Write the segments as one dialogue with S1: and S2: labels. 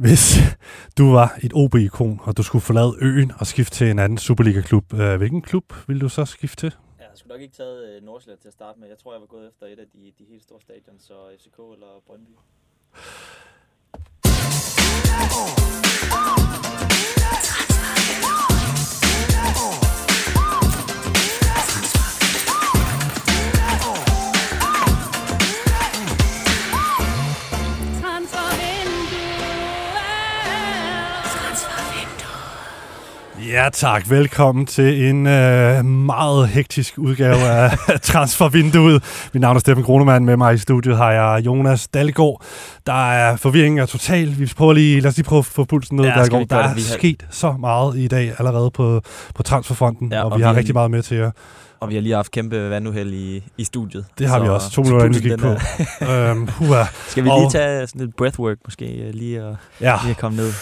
S1: Hvis du var et OB-ikon, og du skulle forlade øen og skifte til en anden Superliga-klub, øh, hvilken klub ville du så skifte til?
S2: Jeg har sgu nok ikke taget øh, Nordsjælland til at starte med. Jeg tror, jeg var gået efter et af de, de helt store stadion, så FCK eller Brøndby.
S1: Ja tak, velkommen til en øh, meget hektisk udgave af Transfervinduet. Mit navn er Steffen Kronemann, med mig i studiet har jeg Jonas Dalgaard. Der er forvirring og total. Vi prøver lige, lad os lige prøve at få pulsen ned,
S2: Ja,
S1: Dalgaard.
S2: vi
S1: Der er sket så meget i dag allerede på, på transferfronten,
S2: Ja,
S1: og,
S2: og
S1: vi har
S2: vi-
S1: rigtig meget med til jer.
S2: Og vi har lige haft kæmpe vanduheld i, i studiet.
S1: Det har
S2: så,
S1: vi også. To minutter inden vi gik på. øhm.
S2: Skal vi lige
S1: Og-
S2: tage sådan lidt breathwork måske, øh, lige at,
S1: Ja,
S2: lige at komme ned?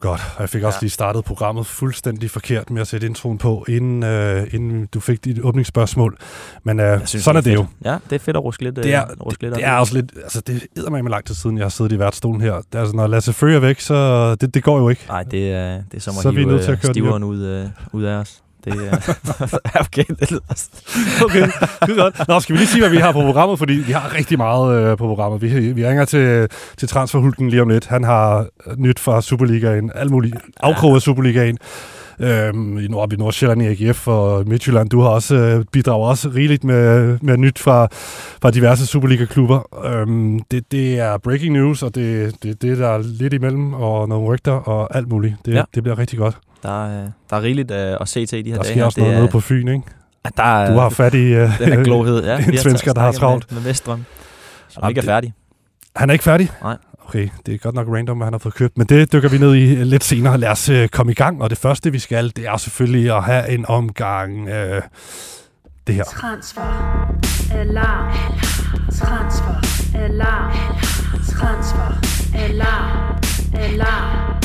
S1: Godt. Og jeg fik også
S2: Ja.
S1: lige startet programmet fuldstændig forkert med at sætte introen på, inden, øh, inden du fik dit åbningsspørgsmål. Men øh,
S2: Jeg
S1: sådan er det jo.
S2: Ja, det er fedt at ruske lidt,
S1: Det er,
S2: øh, ruske lidt
S1: det,
S2: op.
S1: det er også lidt, altså det er med lang tid siden, jeg har siddet i værtsstolen her. Det er altså, når Lasse Frø er væk, så det, det går jo ikke.
S2: Nej, det er, det er som at
S1: Så er vi
S2: hive
S1: nødt til at
S2: øh,
S1: køre
S2: stiveren ud, øh, ud af os. Det er okay, det lyder
S1: Okay, det er godt. Nå, skal vi lige sige, hvad vi har på programmet, fordi vi har rigtig meget øh, på programmet. Vi, vi ringer til, til transferhulken lige om lidt. Han har nyt fra Superligaen, alt muligt afkrog af Superligaen. Øhm, i Nord, i Nordsjælland i AGF og Midtjylland. Du har også øh, bidraget også rigeligt med, med nyt fra, fra diverse Superliga-klubber. Øhm, det, det er breaking news, og det, det, det der er lidt imellem, og nogle rygter og alt muligt. Det. Ja. det bliver rigtig godt.
S2: Der, er- der er rigeligt øh, at se til i de her
S1: Der
S2: dage.
S1: sker
S2: her.
S1: også noget
S2: er,
S1: nede på Fyn, ikke?
S2: Ja, der er,
S1: Du har fat i... Øh,
S2: den er glohhed. Ja,
S1: en svensker, der har travlt.
S2: Med, med Veststrøm, som
S1: Jamen,
S2: ikke er færdig.
S1: Han er ikke færdig?
S2: Nej.
S1: Okay, det er godt nok random, hvad han har fået købt, men det dykker vi ned i lidt senere. Lad os øh, komme i gang, og det første, vi skal, det er selvfølgelig at have en omgang øh, det her.
S3: Transfer. Alarm. Transfer. Alarm. Transfer. Alarm. Alarm.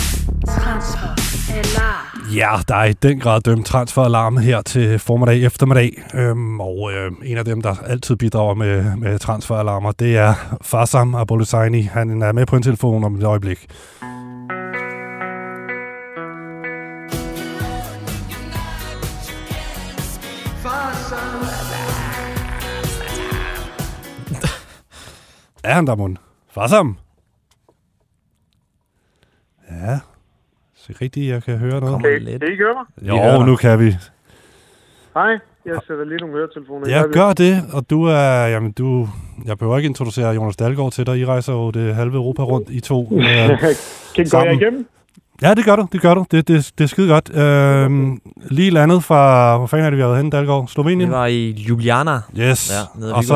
S3: Transfer. Alarm.
S1: Ja, der er i den grad dømt transferalarm her til formiddag eftermiddag, øhm, og øh, en af dem, der altid bidrager med, med transferalarmer, det er Farsam Abolusaini. Han er med på en telefon om et øjeblik. Er han der, mund? Farsam? Ja, så rigtigt, jeg kan høre noget.
S4: Kan,
S2: lidt.
S4: kan I høre mig?
S1: Jo,
S2: dig.
S1: nu kan vi.
S4: Hej, jeg sætter lige nogle høretelefoner.
S1: Jeg gør det, og du er, jamen du, jeg behøver ikke introducere Jonas Dahlgaard til dig. I rejser jo det halve Europa rundt, I to. Øh,
S4: kan gå
S1: sammen.
S4: jeg igennem?
S1: ja, det gør du, det gør du. Det, det, det er skide godt. Øh, lige landet fra, hvor fanden er det, vi har været henne, Dahlgaard? Slovenien?
S2: Vi var i Ljubljana.
S1: Yes.
S2: Ja,
S1: og så,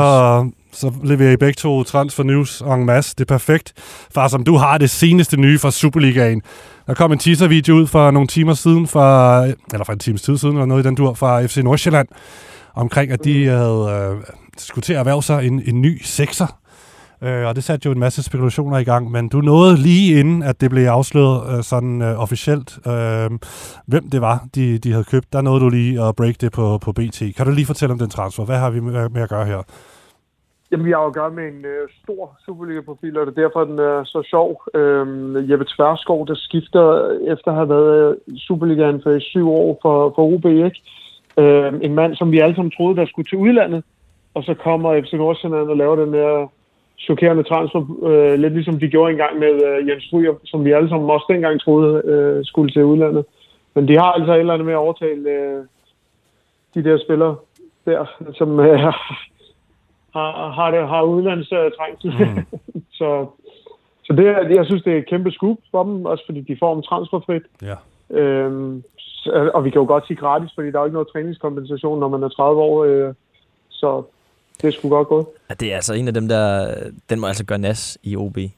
S1: så leverer I begge to transfer news en masse. Det er perfekt. Far, som du har det seneste nye fra Superligaen. Der kom en teaser-video ud for nogle timer siden, fra, eller for en times tid siden, eller noget i den dur, fra FC Nordsjælland, omkring at de havde øh, skulle til at erhverve sig en, en ny sekser. Øh, og det satte jo en masse spekulationer i gang, men du nåede lige inden, at det blev afsløret øh, sådan øh, officielt, øh, hvem det var, de, de havde købt. Der nåede du lige at break det på, på BT. Kan du lige fortælle om den transfer? Hvad har vi med, med at gøre her?
S4: Jamen, vi har jo at gøre med en øh, stor Superliga-profil, og det er derfor, den er så sjov. Øhm, Jeppe Tverskov, der skifter efter at have været øh, Superligaen for syv år for, for OB, ikke? Øhm, en mand, som vi alle sammen troede, der skulle til udlandet, og så kommer FC Nordsjælland og laver den der chokerende transfer, øh, lidt ligesom de gjorde engang med øh, Jens Stryger, som vi alle sammen også dengang troede øh, skulle til udlandet. Men de har altså et eller andet med at overtale øh, de der spillere der, som øh, har, har, det, har udlandstrængsel. Mm. så så det, er- jeg synes, det er et kæmpe scoop for dem, også fordi de får dem transferfrit.
S1: Ja.
S4: Øhm, så- og vi kan jo godt sige gratis, fordi der er jo ikke noget træningskompensation, når man er 30 år. Øh, så det sgu godt gået.
S5: Ja, det er altså en af dem, der... Den må altså gøre nas i OB. Det,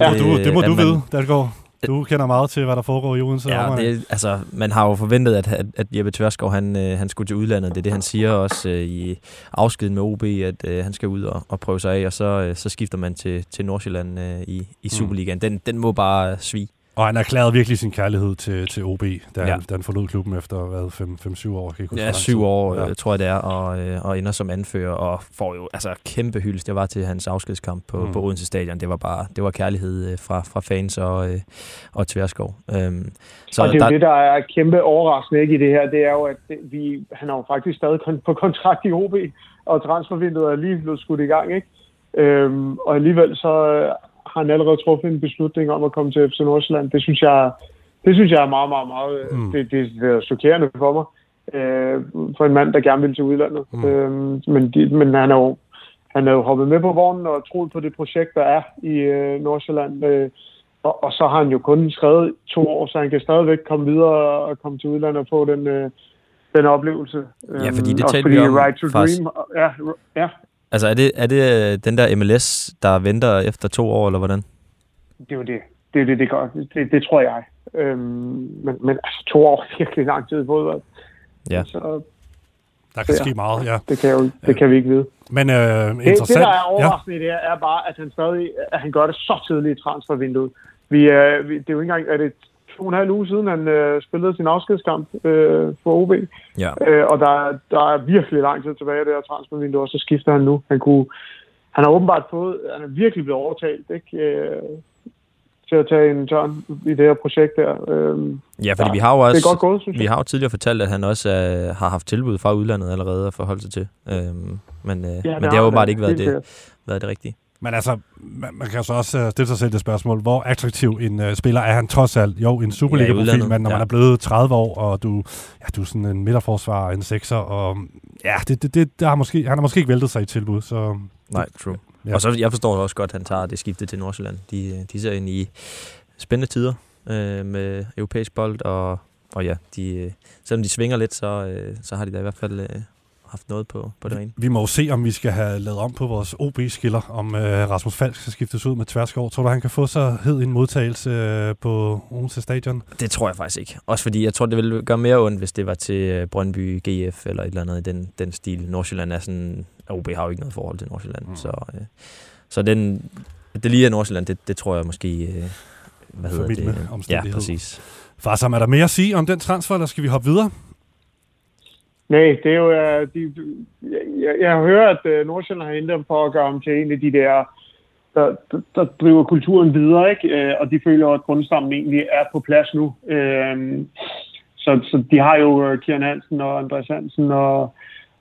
S1: Ja, du, det må du
S5: man-
S1: vide, Dalgaard. Du kender meget til, hvad der foregår i Odense.
S5: Ja, det, altså, man har jo forventet, at, at, at Jeppe Tverskov, han, øh, han skulle til udlandet. Det er det, han siger også øh, i afskeden med OB, at øh, han skal ud og, og prøve sig af, og så, øh, så skifter man til, til Nordsjælland øh, i, i Superligaen. Den, den må bare svige.
S1: Og han erklærede virkelig sin kærlighed til, til OB, da,
S5: Ja.
S1: han, da han forlod klubben efter hvad, 5-7 år. Kan ikke
S5: Ja,
S1: lang
S5: syv
S1: tid.
S5: år,
S1: Ja.
S5: ja. tror jeg det er, og, øh, og ender som anfører, og får jo altså kæmpe hyldest. Det var til hans afskedskamp på,
S1: Mm.
S5: på Odense Stadion. Det var bare det var kærlighed øh, fra, fra fans og, øh, og Tverskov. Øhm,
S4: Så og det er jo det, der er kæmpe overraskende ikke, i det her, det er jo, at det, vi, han er jo faktisk stadig kon- på kontrakt i OB, og transfervinduet er lige blevet skudt i gang, ikke? Øhm, og alligevel så øh, har han allerede truffet en beslutning om at komme til FC Nordsjælland. Det synes jeg, det synes jeg er meget, meget, meget...
S1: Mm.
S4: Mm. Det, det, det er chokerende for mig. Øh, for en mand, der gerne vil til udlandet.
S1: Mm.
S4: Øhm, men, de, men han er jo han er jo hoppet med på vognen og troet på det projekt, der er i øh, Nordsjælland. Øh, og, og så har han jo kun skrevet to år, så han kan stadigvæk komme videre og komme til udlandet og få den, øh, den oplevelse.
S5: Ja, fordi det
S4: Også
S5: talte vi om
S4: Right to
S5: faktisk.
S4: Dream. Ja, ja,
S5: Altså er det, er det øh, den der MLS, der venter efter to år, eller hvordan?
S4: det er jo det. Det er det, det gør. Det, det tror jeg. Øhm, men, men altså, to år er virkelig lang tid i fodbold.
S5: Ja.
S4: Så
S1: Der kan
S4: Ja.
S1: ske meget, ja.
S4: det kan, jo, det kan vi ikke vide.
S1: Men øh,
S4: Det, det,
S1: interessant.
S4: der er overraskende i det her, er bare, at han stadig at han gør det så tidligt i transfervinduet. Vi, øh, vi, det er jo ikke engang, er det to og en halv uge siden, han øh, spillede sin afskedskamp øh, for OB.
S5: Ja.
S4: Øh, og der, er- der er virkelig lang tid tilbage i det her transfervindue, og så skifter han nu. Han, kunne, han har åbenbart fået, han er virkelig blevet overtalt, ikke? Øh, til at tage en tørn i det her projekt der. Øh,
S5: Ja, fordi
S4: Ja,
S5: vi har jo
S4: det
S5: også...
S4: er godt gået, synes
S5: Vi
S4: jeg.
S5: har jo tidligere fortalt, at han også øh, har haft tilbud fra udlandet allerede at forholde sig til. Øhm, men, øh, ja, men det har åbenbart ikke været det, været det rigtige.
S1: Men altså, man, man kan så også uh, stille sig selv det spørgsmål, hvor attraktiv en uh, spiller er han trods alt? Jo, en Superliga-profil,
S5: udlandet,
S1: men når man
S5: ja.
S1: er blevet 30 år, og du, ja, du er sådan en midterforsvar, en sekser, og ja, det, det, det, der har måske, han har måske ikke væltet sig i tilbud, så
S5: Nej, true.
S1: Ja.
S5: Ja. Og så jeg forstår også godt, at han tager det skifte til Nordsjælland. De, de ser ind i spændende tider øh, med europæisk bold, og, og ja, de, øh, selvom de svinger lidt, så, øh, så har de da i hvert fald øh, haft noget på, på det rene.
S1: vi må jo se, om vi skal have lavet om på vores OB-skiller, om uh, Rasmus Falk skal skiftes ud med Tverskov. Tror du, han kan få så hed en modtagelse uh, på Odense Stadion?
S5: Det tror jeg faktisk ikke. Også fordi jeg tror, det ville gøre mere ondt, hvis det var til øh, Brøndby, GF eller et eller andet i den, den stil. Nordsjælland er sådan... OB har jo ikke noget forhold til Nordsjælland.
S1: Mm.
S5: Så, øh, så den, det lige er Nordsjælland, det, det tror jeg måske... Øh, hvad hedder det? Ja, præcis.
S1: Far, så er der mere at sige om den transfer, eller skal vi hoppe videre?
S4: Nej, det er jo... øh, De, jeg, jeg har hørt, at øh, Nordsjælland har hentet dem for at gøre ham til en af de der, der, der, der driver kulturen videre, ikke? Øh, Og de føler, at grundstammen egentlig er på plads nu. Så, så de har jo Kieran Hansen og Andreas Hansen og,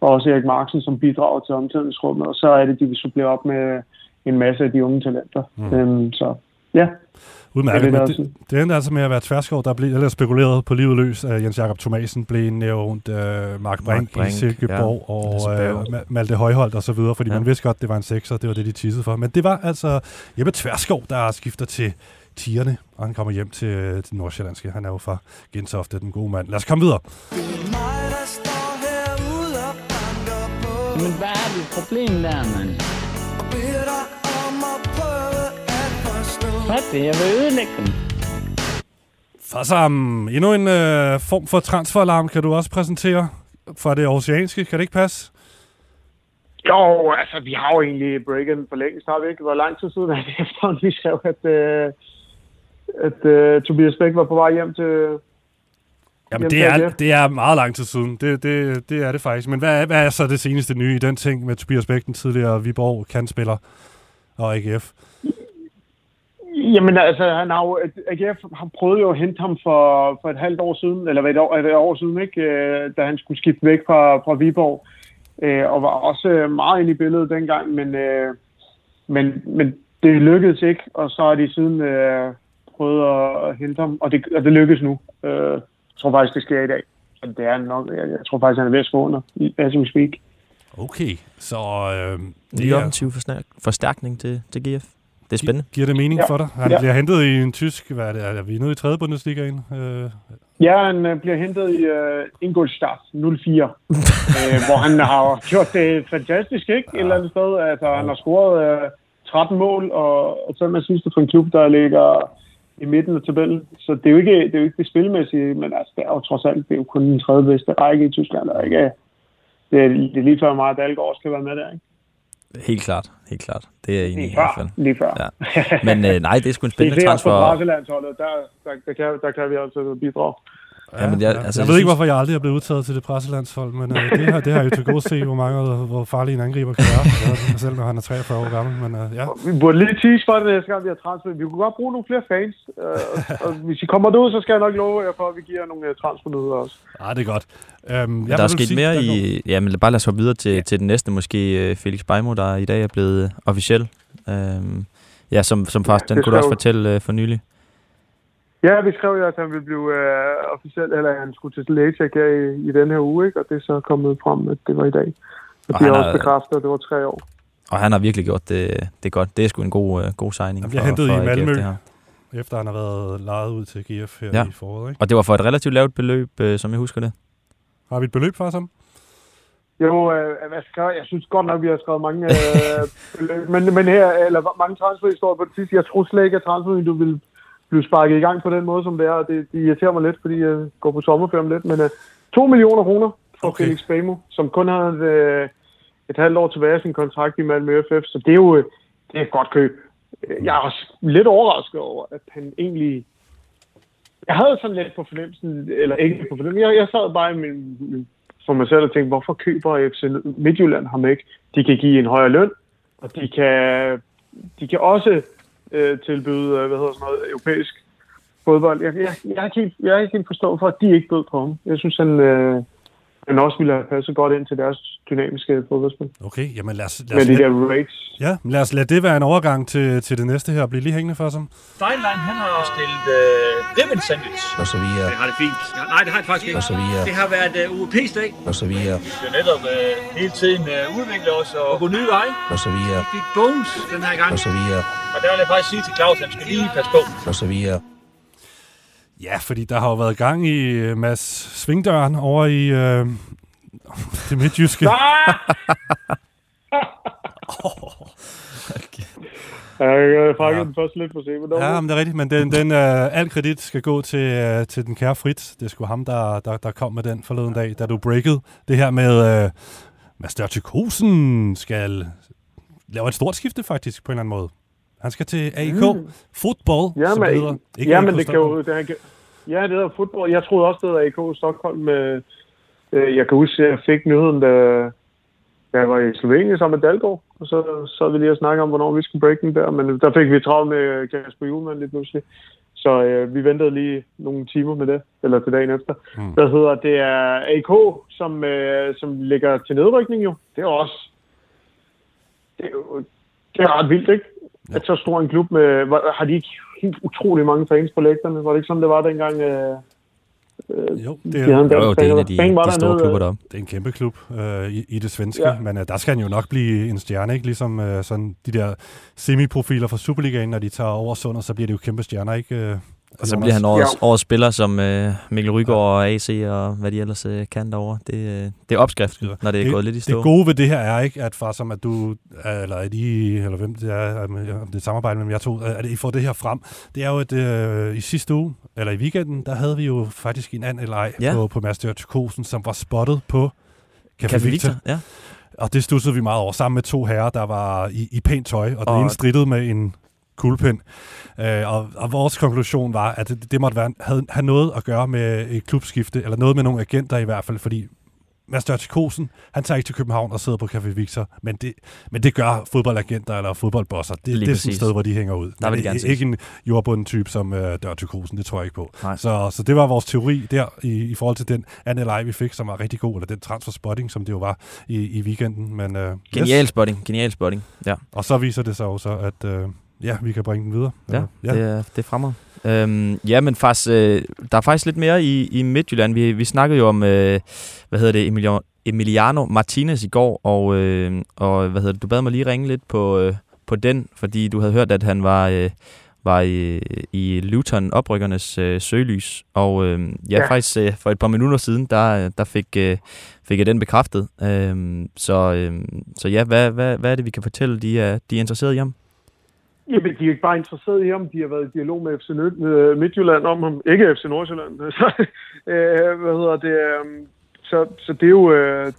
S4: og også Erik Marksen, som bidrager til omklædningsrummet. Og så er det, de vil supplere op med en masse af de unge talenter.
S1: Mm.
S4: Øhm, så ja,
S1: Udmærket,
S4: det er
S1: men
S4: det,
S1: det, det endte altså med at være Tverskov, der blev eller spekuleret på livet løs. Uh, Jens Jakob Thomasen blev nævnt, uh, Mark Brink, Brink i Silkeborg
S5: ja.
S1: og uh, Malte Højholdt og så videre, fordi ja. Man vidste godt, det var en sekser, det var det, de tissede for. Men det var altså Jeppe Tverskov, der skifter til tierne, og han kommer hjem til, øh, til Nordsjællandske. Han er jo fra Gentofte, den gode mand. Lad os komme videre.
S6: Men hvad er dit problem der, mand? Hvad det? Jeg vil ødelægge dem.
S1: For sammen, endnu en øh, form for transferalarm kan du også præsentere for det oceanske. Kan det ikke passe?
S4: Jo, altså, vi har jo egentlig breaket for længe, har vi ikke? Hvor lang tid siden er det efterhånden, vi skrev, at, øh, at øh, Tobias Bæk var på vej hjem til...
S1: Jamen, det
S4: er det.
S1: det er meget lang tid siden. Det, det, det er det faktisk. Men hvad er, hvad er så det seneste nye i den ting med Tobias Bæk, den tidligere Viborg kandspiller og AGF?
S4: Jamen, altså, han har jo... AGF har prøvet jo at hente ham for, for et halvt år siden, eller hvad, et år, et år siden, ikke? Øh, Da han skulle skifte væk fra, fra Viborg. Øh, og var også meget inde i billedet dengang, men, øh, men, men det lykkedes ikke, og så har de siden øh, prøvet at hente ham, og det, og det lykkes nu. Øh, jeg tror faktisk, det sker i dag. Så det er nok, jeg, jeg tror faktisk, han er ved at under, as we speak.
S1: Okay, så øh, det er,
S5: offensiv forstærk- forstærkning til, til GF. Det er spændende.
S1: giver det mening
S4: Ja.
S1: for dig? Han
S4: Ja.
S1: bliver hentet i en tysk, hvad er det, er vi nede i tredje Bundesligaen? Øh,
S4: Ja, han øh, bliver hentet i øh, Ingolstadt 04, øh, hvor han har gjort det fantastisk, ikke? Et eller andet sted. Altså, han har scoret øh, 13 mål og, og fem assister for en klub, der ligger i midten af tabellen. Så det er jo ikke det, er jo ikke det spilmæssige, men altså, det er jo trods alt det er jo kun den tredje bedste række i Tyskland. Der, ikke? Det, er, det er lige før meget, at Dalgaard skal være med der, ikke?
S5: Helt klart, helt klart. Det er jeg enig i hvert fald.
S4: Lige før.
S5: Ja. Men øh, nej, det er sgu en
S4: Det er
S5: spændende
S4: flere på
S5: transfer.
S4: presselandsholdet, der, der, der, kan, der kan vi altså bidrage.
S5: Ja, men jeg- altså,
S1: jeg
S5: jeg
S1: ved ikke, hvorfor jeg aldrig er blevet udtaget til det presselandshold, men øh, det, har, det har jo til gode se, hvor mange hvor farlig en angriber kan være, Ja, selv når han er 43 år gammel. Men øh, ja,
S4: Vi burde lige tease for det næste gang, vi har transfer. Vi kunne godt bruge nogle flere fans. Øh, og, og hvis I kommer derud, så skal jeg nok love jer for, at vi giver nogle øh, transfernyheder også.
S1: ah, det er godt. Øhm, ja, hvad
S5: der er sket
S1: sige,
S5: mere i... Ja, men bare lad os hoppe videre til, til den næste, måske øh, Felix Beimo, der i dag er blevet øh, officiel. Øhm, ja, som, som faktisk, den kunne du også fortælle øh, for nylig.
S4: Ja, vi skrev jo, at han ville blive øh, officielt, eller at han skulle til lægecheck her i, i den her uge, ikke? og det er så kommet frem, at det var i dag. Og,
S5: Og
S4: det er
S5: han
S4: også bekræftet, at det var tre år.
S5: Og han har virkelig gjort det, det godt. Det er sgu en god, øh, god signing.
S1: Han bliver hentet i
S5: AGF,
S1: Malmø.
S5: her.
S1: efter han har været lejet ud til GF her
S5: Ja.
S1: i foråret. Ikke?
S5: Og det var for et relativt lavt beløb, øh, som jeg husker det.
S1: Har vi et beløb for ham?
S4: Jo, øh, hvad skal jeg? jeg synes godt nok, vi har skrevet mange øh, beløb, men, men her, eller mange transferhistorier på det sidste. Jeg tror slet ikke, at transfervinduet du vil blive sparket i gang på den måde, som det er, og det, det irriterer mig lidt, fordi jeg går på sommerferie om lidt, men øh, 2 millioner kroner for
S1: Okay.
S4: okay. Felix Bamo, som kun har et, øh, et halvt år tilbage af sin kontrakt i Malmø FF, så det er jo øh, det er et godt køb. Øh, Jeg er også lidt overrasket over, at han egentlig... Jeg havde sådan lidt på fornemmelsen, eller ikke på fornemmelsen, jeg, jeg sad bare i min, min for mig selv og tænkte, hvorfor køber FC Midtjylland ham ikke? De kan give en højere løn, og de kan, de kan også øh, tilbyde, øh, hvad hedder sådan noget, europæisk fodbold. Jeg, jeg, jeg, er ikke jeg er ikke forstå, for, at de ikke bød på ham. Jeg synes, han, øh, han også ville have passet godt ind til deres dynamiske fodboldspil.
S1: Okay, jamen lad os, lad
S4: Med
S1: os,
S4: de
S1: lad,
S4: der rates.
S1: ja, lad os lade det være en overgang til, til det næste her. Bliv lige hængende for som.
S7: Steinlein, han har stillet øh, ribbon sandwich.
S8: og så videre,
S7: Det har det fint. Ja, nej, det har det faktisk ikke.
S8: og så videre,
S7: Det har været øh, UEP's dag.
S8: og så videre,
S7: Vi skal netop øh, hele tiden øh, udvikle os og, og gå nye veje.
S8: og så videre,
S7: Vi fik bones den her gang.
S8: og så videre,
S7: Og der vil jeg faktisk sige til Claus, at han skal lige passe på.
S8: og så videre.
S1: Ja, fordi der har jo været gang i uh, Mads Svingdøren over i uh, det midtjyske.
S4: Jeg fanger
S1: Ja.
S4: den først lidt for se, men
S1: Ja, men det er rigtigt, men den, den uh, al kredit skal gå til, uh, til den kære Fritz. Det sgu ham, der, der, der kom med den forleden dag, da du breakede det her med, uh, Mads Dørtikosen skal lave et stort skifte faktisk, på en eller anden måde. Han skal til AIK mm. Fodbold,
S4: Ja,
S1: som
S4: men,
S1: det hedder.
S4: ja,
S1: AIK
S4: men det kan jo... Det, kan, ja, det hedder fodbold. Jeg troede også, det hedder AK Stockholm. Med, øh, jeg kan huske, at jeg fik nyheden, da, da jeg var i Slovenien sammen med Dalgaard. Og så sad vi lige og snakkede om, hvornår vi skulle break den der. Men der fik vi travlt med Kasper Juhlmann lige pludselig. Så øh, vi ventede lige nogle timer med det, eller til dagen efter.
S1: Mm.
S4: Hvad hedder det? er AK, som, øh, som ligger til nedrykning jo. Det er også... Det er, jo, det er ret vildt, ikke? At så stor en klub med... hvor- Har de ikke helt utrolig mange fans på lægterne? Var det ikke sådan, det var dengang? Øh, øh,
S1: Jo, det
S4: de
S1: er,
S4: havde en
S5: Jo, jo, det er en af de,
S4: var
S5: de store klubber
S4: øh,
S5: deroppe.
S1: det er en kæmpe klub øh, i, i det svenske, ja.
S4: Ja.
S1: men øh, der skal han jo nok blive en stjerne, ikke? Ligesom øh, sådan de der semiprofiler fra Superligaen, når de tager over sundet, så bliver det jo kæmpe stjerner, ikke?
S5: Og så bliver han årets,
S4: Ja.
S5: årets spiller, som øh, Mikkel Rygaard og AC og hvad de ellers øh, kan derovre. Det, øh, det er opskriften, når det er gået lidt i stå.
S1: Det gode ved det her er ikke, at far som at du, eller at I, eller hvem det er, om det er samarbejde mellem jer to, at I får det her frem. Det er jo, at øh, i sidste uge, eller i weekenden, der havde vi jo faktisk en anden eller ej
S5: Ja.
S1: på, på Mads Dørtikosen, som var spottet på Café,
S5: Café
S1: Victor.
S5: Victor, ja.
S1: Og det stussede vi meget over, sammen med to herrer, der var i, i pænt tøj, og den
S5: Og-
S1: ene strittede med en kuglepind. Øh, og, og vores konklusion var, at det, det måtte være, havde, have noget at gøre med et klubskifte, eller noget med nogle agenter i hvert fald, fordi Mads Dørtikosen, han tager ikke til København og sidder på Café Victor, men det, men det gør fodboldagenter eller fodboldbosser. Det,
S5: Lige
S1: det er sådan et sted, hvor de hænger ud.
S5: Der vil de gerne
S1: ikke- en jordbunden type som øh, Dørtikosen, det tror jeg ikke på.
S5: Nej.
S1: Så, så det var vores teori der i, i forhold til den NLI, vi fik, som var rigtig god, eller den transfer spotting, som det jo var i, i weekenden. Men, øh,
S5: Genial spotting, genial spotting. Ja,
S1: og så viser det sig jo så, at øh, ja, vi kan bringe den videre.
S5: ja, ja. Det, er, det er fremad. Øhm, ja, men faktisk, øh, der er faktisk lidt mere i, i Midtjylland. Vi, vi snakkede jo om, øh, hvad hedder det, Emiliano, Emiliano Martinez i går, og, øh, og hvad hedder det, du bad mig lige ringe lidt på, øh, på den, fordi du havde hørt, at han var, øh, var i, i Luton oprykkernes øh, søgelys. Og øh, ja, ja, faktisk øh, for et par minutter siden, der, der fik, øh, fik jeg den bekræftet. Øh, så, øh, så ja, hvad, hvad, hvad er det, vi kan fortælle, de er, de er interesseret i ham?
S4: Jamen, de er ikke bare interesseret i ham. De har været i dialog med FC Midtjylland om ham. Ikke FC Nordsjælland. Så, øh, hvad hedder det? Øhm, så, så det er jo øh,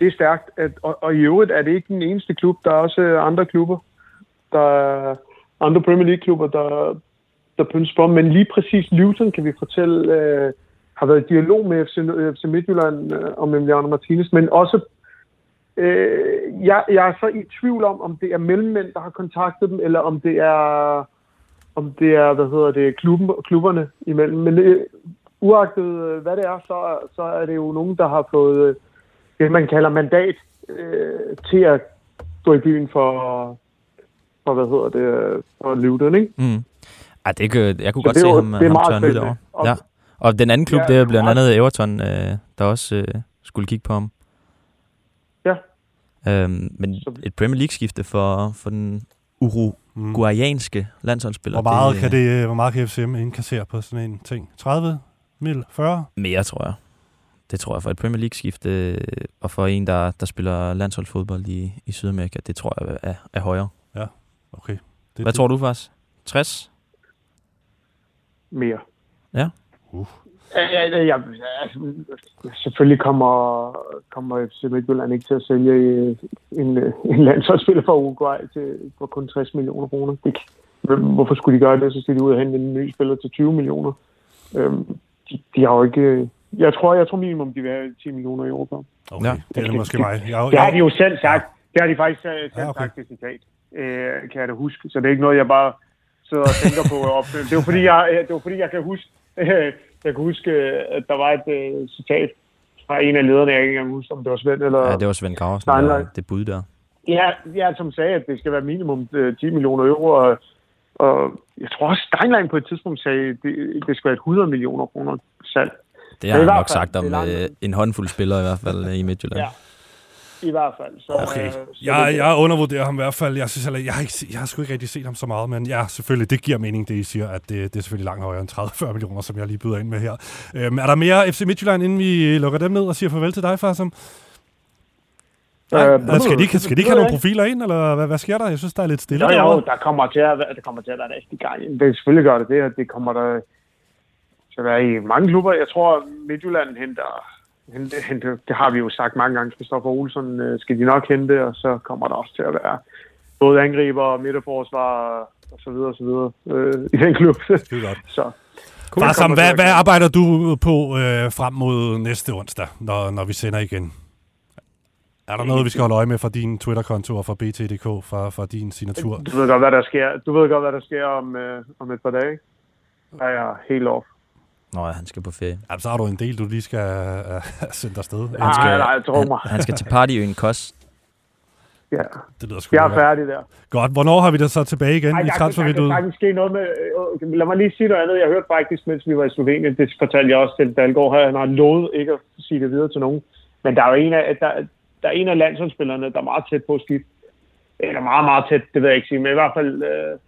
S4: det er stærkt. At, og, og i øvrigt er det ikke den eneste klub. Der er også øh, andre klubber. Der er andre Premier League-klubber, der, der pynser på. Men lige præcis Luton, kan vi fortælle, øh, har været i dialog med FC, FC Midtjylland øh, om Emiliano Martinez. Men også Øh, jeg, jeg er så i tvivl om, om det er mellemmænd, der har kontaktet dem, eller om det er, om det er hvad hedder det, klubben, klubberne imellem. Men øh, uagtet øh, hvad det er, så, så er det jo nogen, der har fået øh, det, man kalder mandat øh, til at gå i byen for, for hvad hedder det, for Luton, ikke?
S5: Mm. Ej, det kan, jeg kunne
S4: Så
S5: godt
S4: det
S5: se ham,
S4: det er
S5: ham tørne lidt over.
S4: Og-
S5: Ja. Og den anden klub,
S4: Ja,
S5: det er
S4: det
S5: blandt andet Everton, øh, der også øh, skulle kigge på ham.
S4: Ja.
S5: Øhm, men
S4: Så-
S5: et Premier League-skifte for, for den uruguayanske landsholdsspiller,
S1: Hvor meget,
S5: det,
S1: kan det, hvor meget kan FCM indkassere på sådan en ting? 30 mil? 40?
S5: Mere, tror jeg. Det tror jeg for et Premier League-skifte, øh, og for en, der, der spiller landsholdsfodbold i, i Sydamerika, det tror jeg er, er højere.
S1: Okay. Det,
S5: Hvad tror du, faktisk? 60?
S4: mere.
S5: Ja.
S1: Uh.
S4: Ja, ja, ja, ja, altså, selvfølgelig kommer, kommer FC Midtjylland ikke til at sælge øh, en, øh, en landsholdsspiller fra Uruguay til, for kun 60 millioner kroner. Det, hvorfor skulle de gøre det? Så skal de ud og hente en ny spiller til 20 millioner. Øhm, de, de har jo ikke... øh, Jeg tror, jeg tror minimum, de vil have 10 millioner i år for.
S1: Okay,
S5: Ja.
S1: ja. det er det måske mig. Jeg,
S4: Det har de
S1: jeg,
S4: jo selv sagt. Det har de faktisk selv
S1: Ja, okay.
S4: sagt i citat, øh, kan jeg da huske. Så det er ikke noget, jeg bare sidder og tænker på at opfylde. Det er jo fordi, jeg, det var fordi, jeg kan huske, øh, jeg kan huske, øh, at der var et øh, citat fra en af lederne, jeg ikke engang husker, om det var Svend eller...
S5: Ja, det var Svend Graversen, der, det bud der.
S4: Ja, ja, som sagde, at det skal være minimum øh, 10 millioner euro, og, og jeg tror også, Steinlein på et tidspunkt sagde, at det, det skal være et 100 millioner kroner salg.
S5: Det har han nok sagt om øh, en håndfuld spillere i hvert fald øh, i Midtjylland.
S4: Ja. I hvert fald. Så,
S1: Okay.
S4: øh, så
S1: jeg, jeg undervurderer ham i hvert fald. Jeg, synes, heller, jeg, har ikke, jeg har sgu ikke rigtig set ham så meget, men ja, selvfølgelig, det giver mening, det I siger, at det, det er selvfølgelig langt højere end 30-40 millioner, som jeg lige byder ind med her. Øhm, er der mere FC Midtjylland, inden vi lukker dem ned og siger farvel til dig, Farsam? Nej,
S4: Øh,
S1: øh, skal de, skal de ikke
S4: det
S1: have nogle
S4: jeg
S1: profiler ind, eller hvad, hvad sker der? Jeg synes, der er lidt stille
S4: Jo, jo, der kommer til at være, der kommer til at være rigtig gang. Det selvfølgelig gør det det, og det kommer der til at være i mange klubber. Jeg tror, Midtjylland henter, henter det har vi jo sagt mange gange, Christoffer Olsen øh, skal de nok hente, og så kommer der også til at være både angriber midterforsvar og så videre og så videre øh, i den klub.
S1: Skide godt.
S4: så
S1: Farsam,
S4: kommer til
S1: hvad, hvad arbejder du på øh, frem mod næste onsdag, når, når vi sender igen? Er der noget, vi skal holde øje med fra din Twitter-konto og fra BT.dk, fra, fra din signatur?
S4: Du ved godt, hvad der sker. Du ved godt, hvad der sker om, øh, om et par dage. Der er jeg helt off.
S5: Nå ja, han skal på ferie.
S1: Ja, så har du en del, du lige skal øh, sende afsted.
S4: Nej,
S5: skal-
S4: nej, tro mig.
S5: Han, han skal til partyøen Kos.
S4: Ja,
S1: Det lyder sgu
S4: jeg er færdig der.
S1: Godt. Hvornår har vi det så tilbage igen
S4: Ej,
S1: i
S4: der, der, der
S1: transfervinduet?
S4: kan ske noget med... Øh, lad mig lige sige noget andet. Jeg hørte faktisk, mens vi var i Slovenien, det fortalte jeg også til Dalgaard her, han har lovet ikke at sige det videre til nogen. Men der er jo en af, der, der er en af landsholdsspillerne, der er meget tæt på at skifte. Eller meget, meget tæt, det ved jeg ikke sige, men i hvert fald... Øh,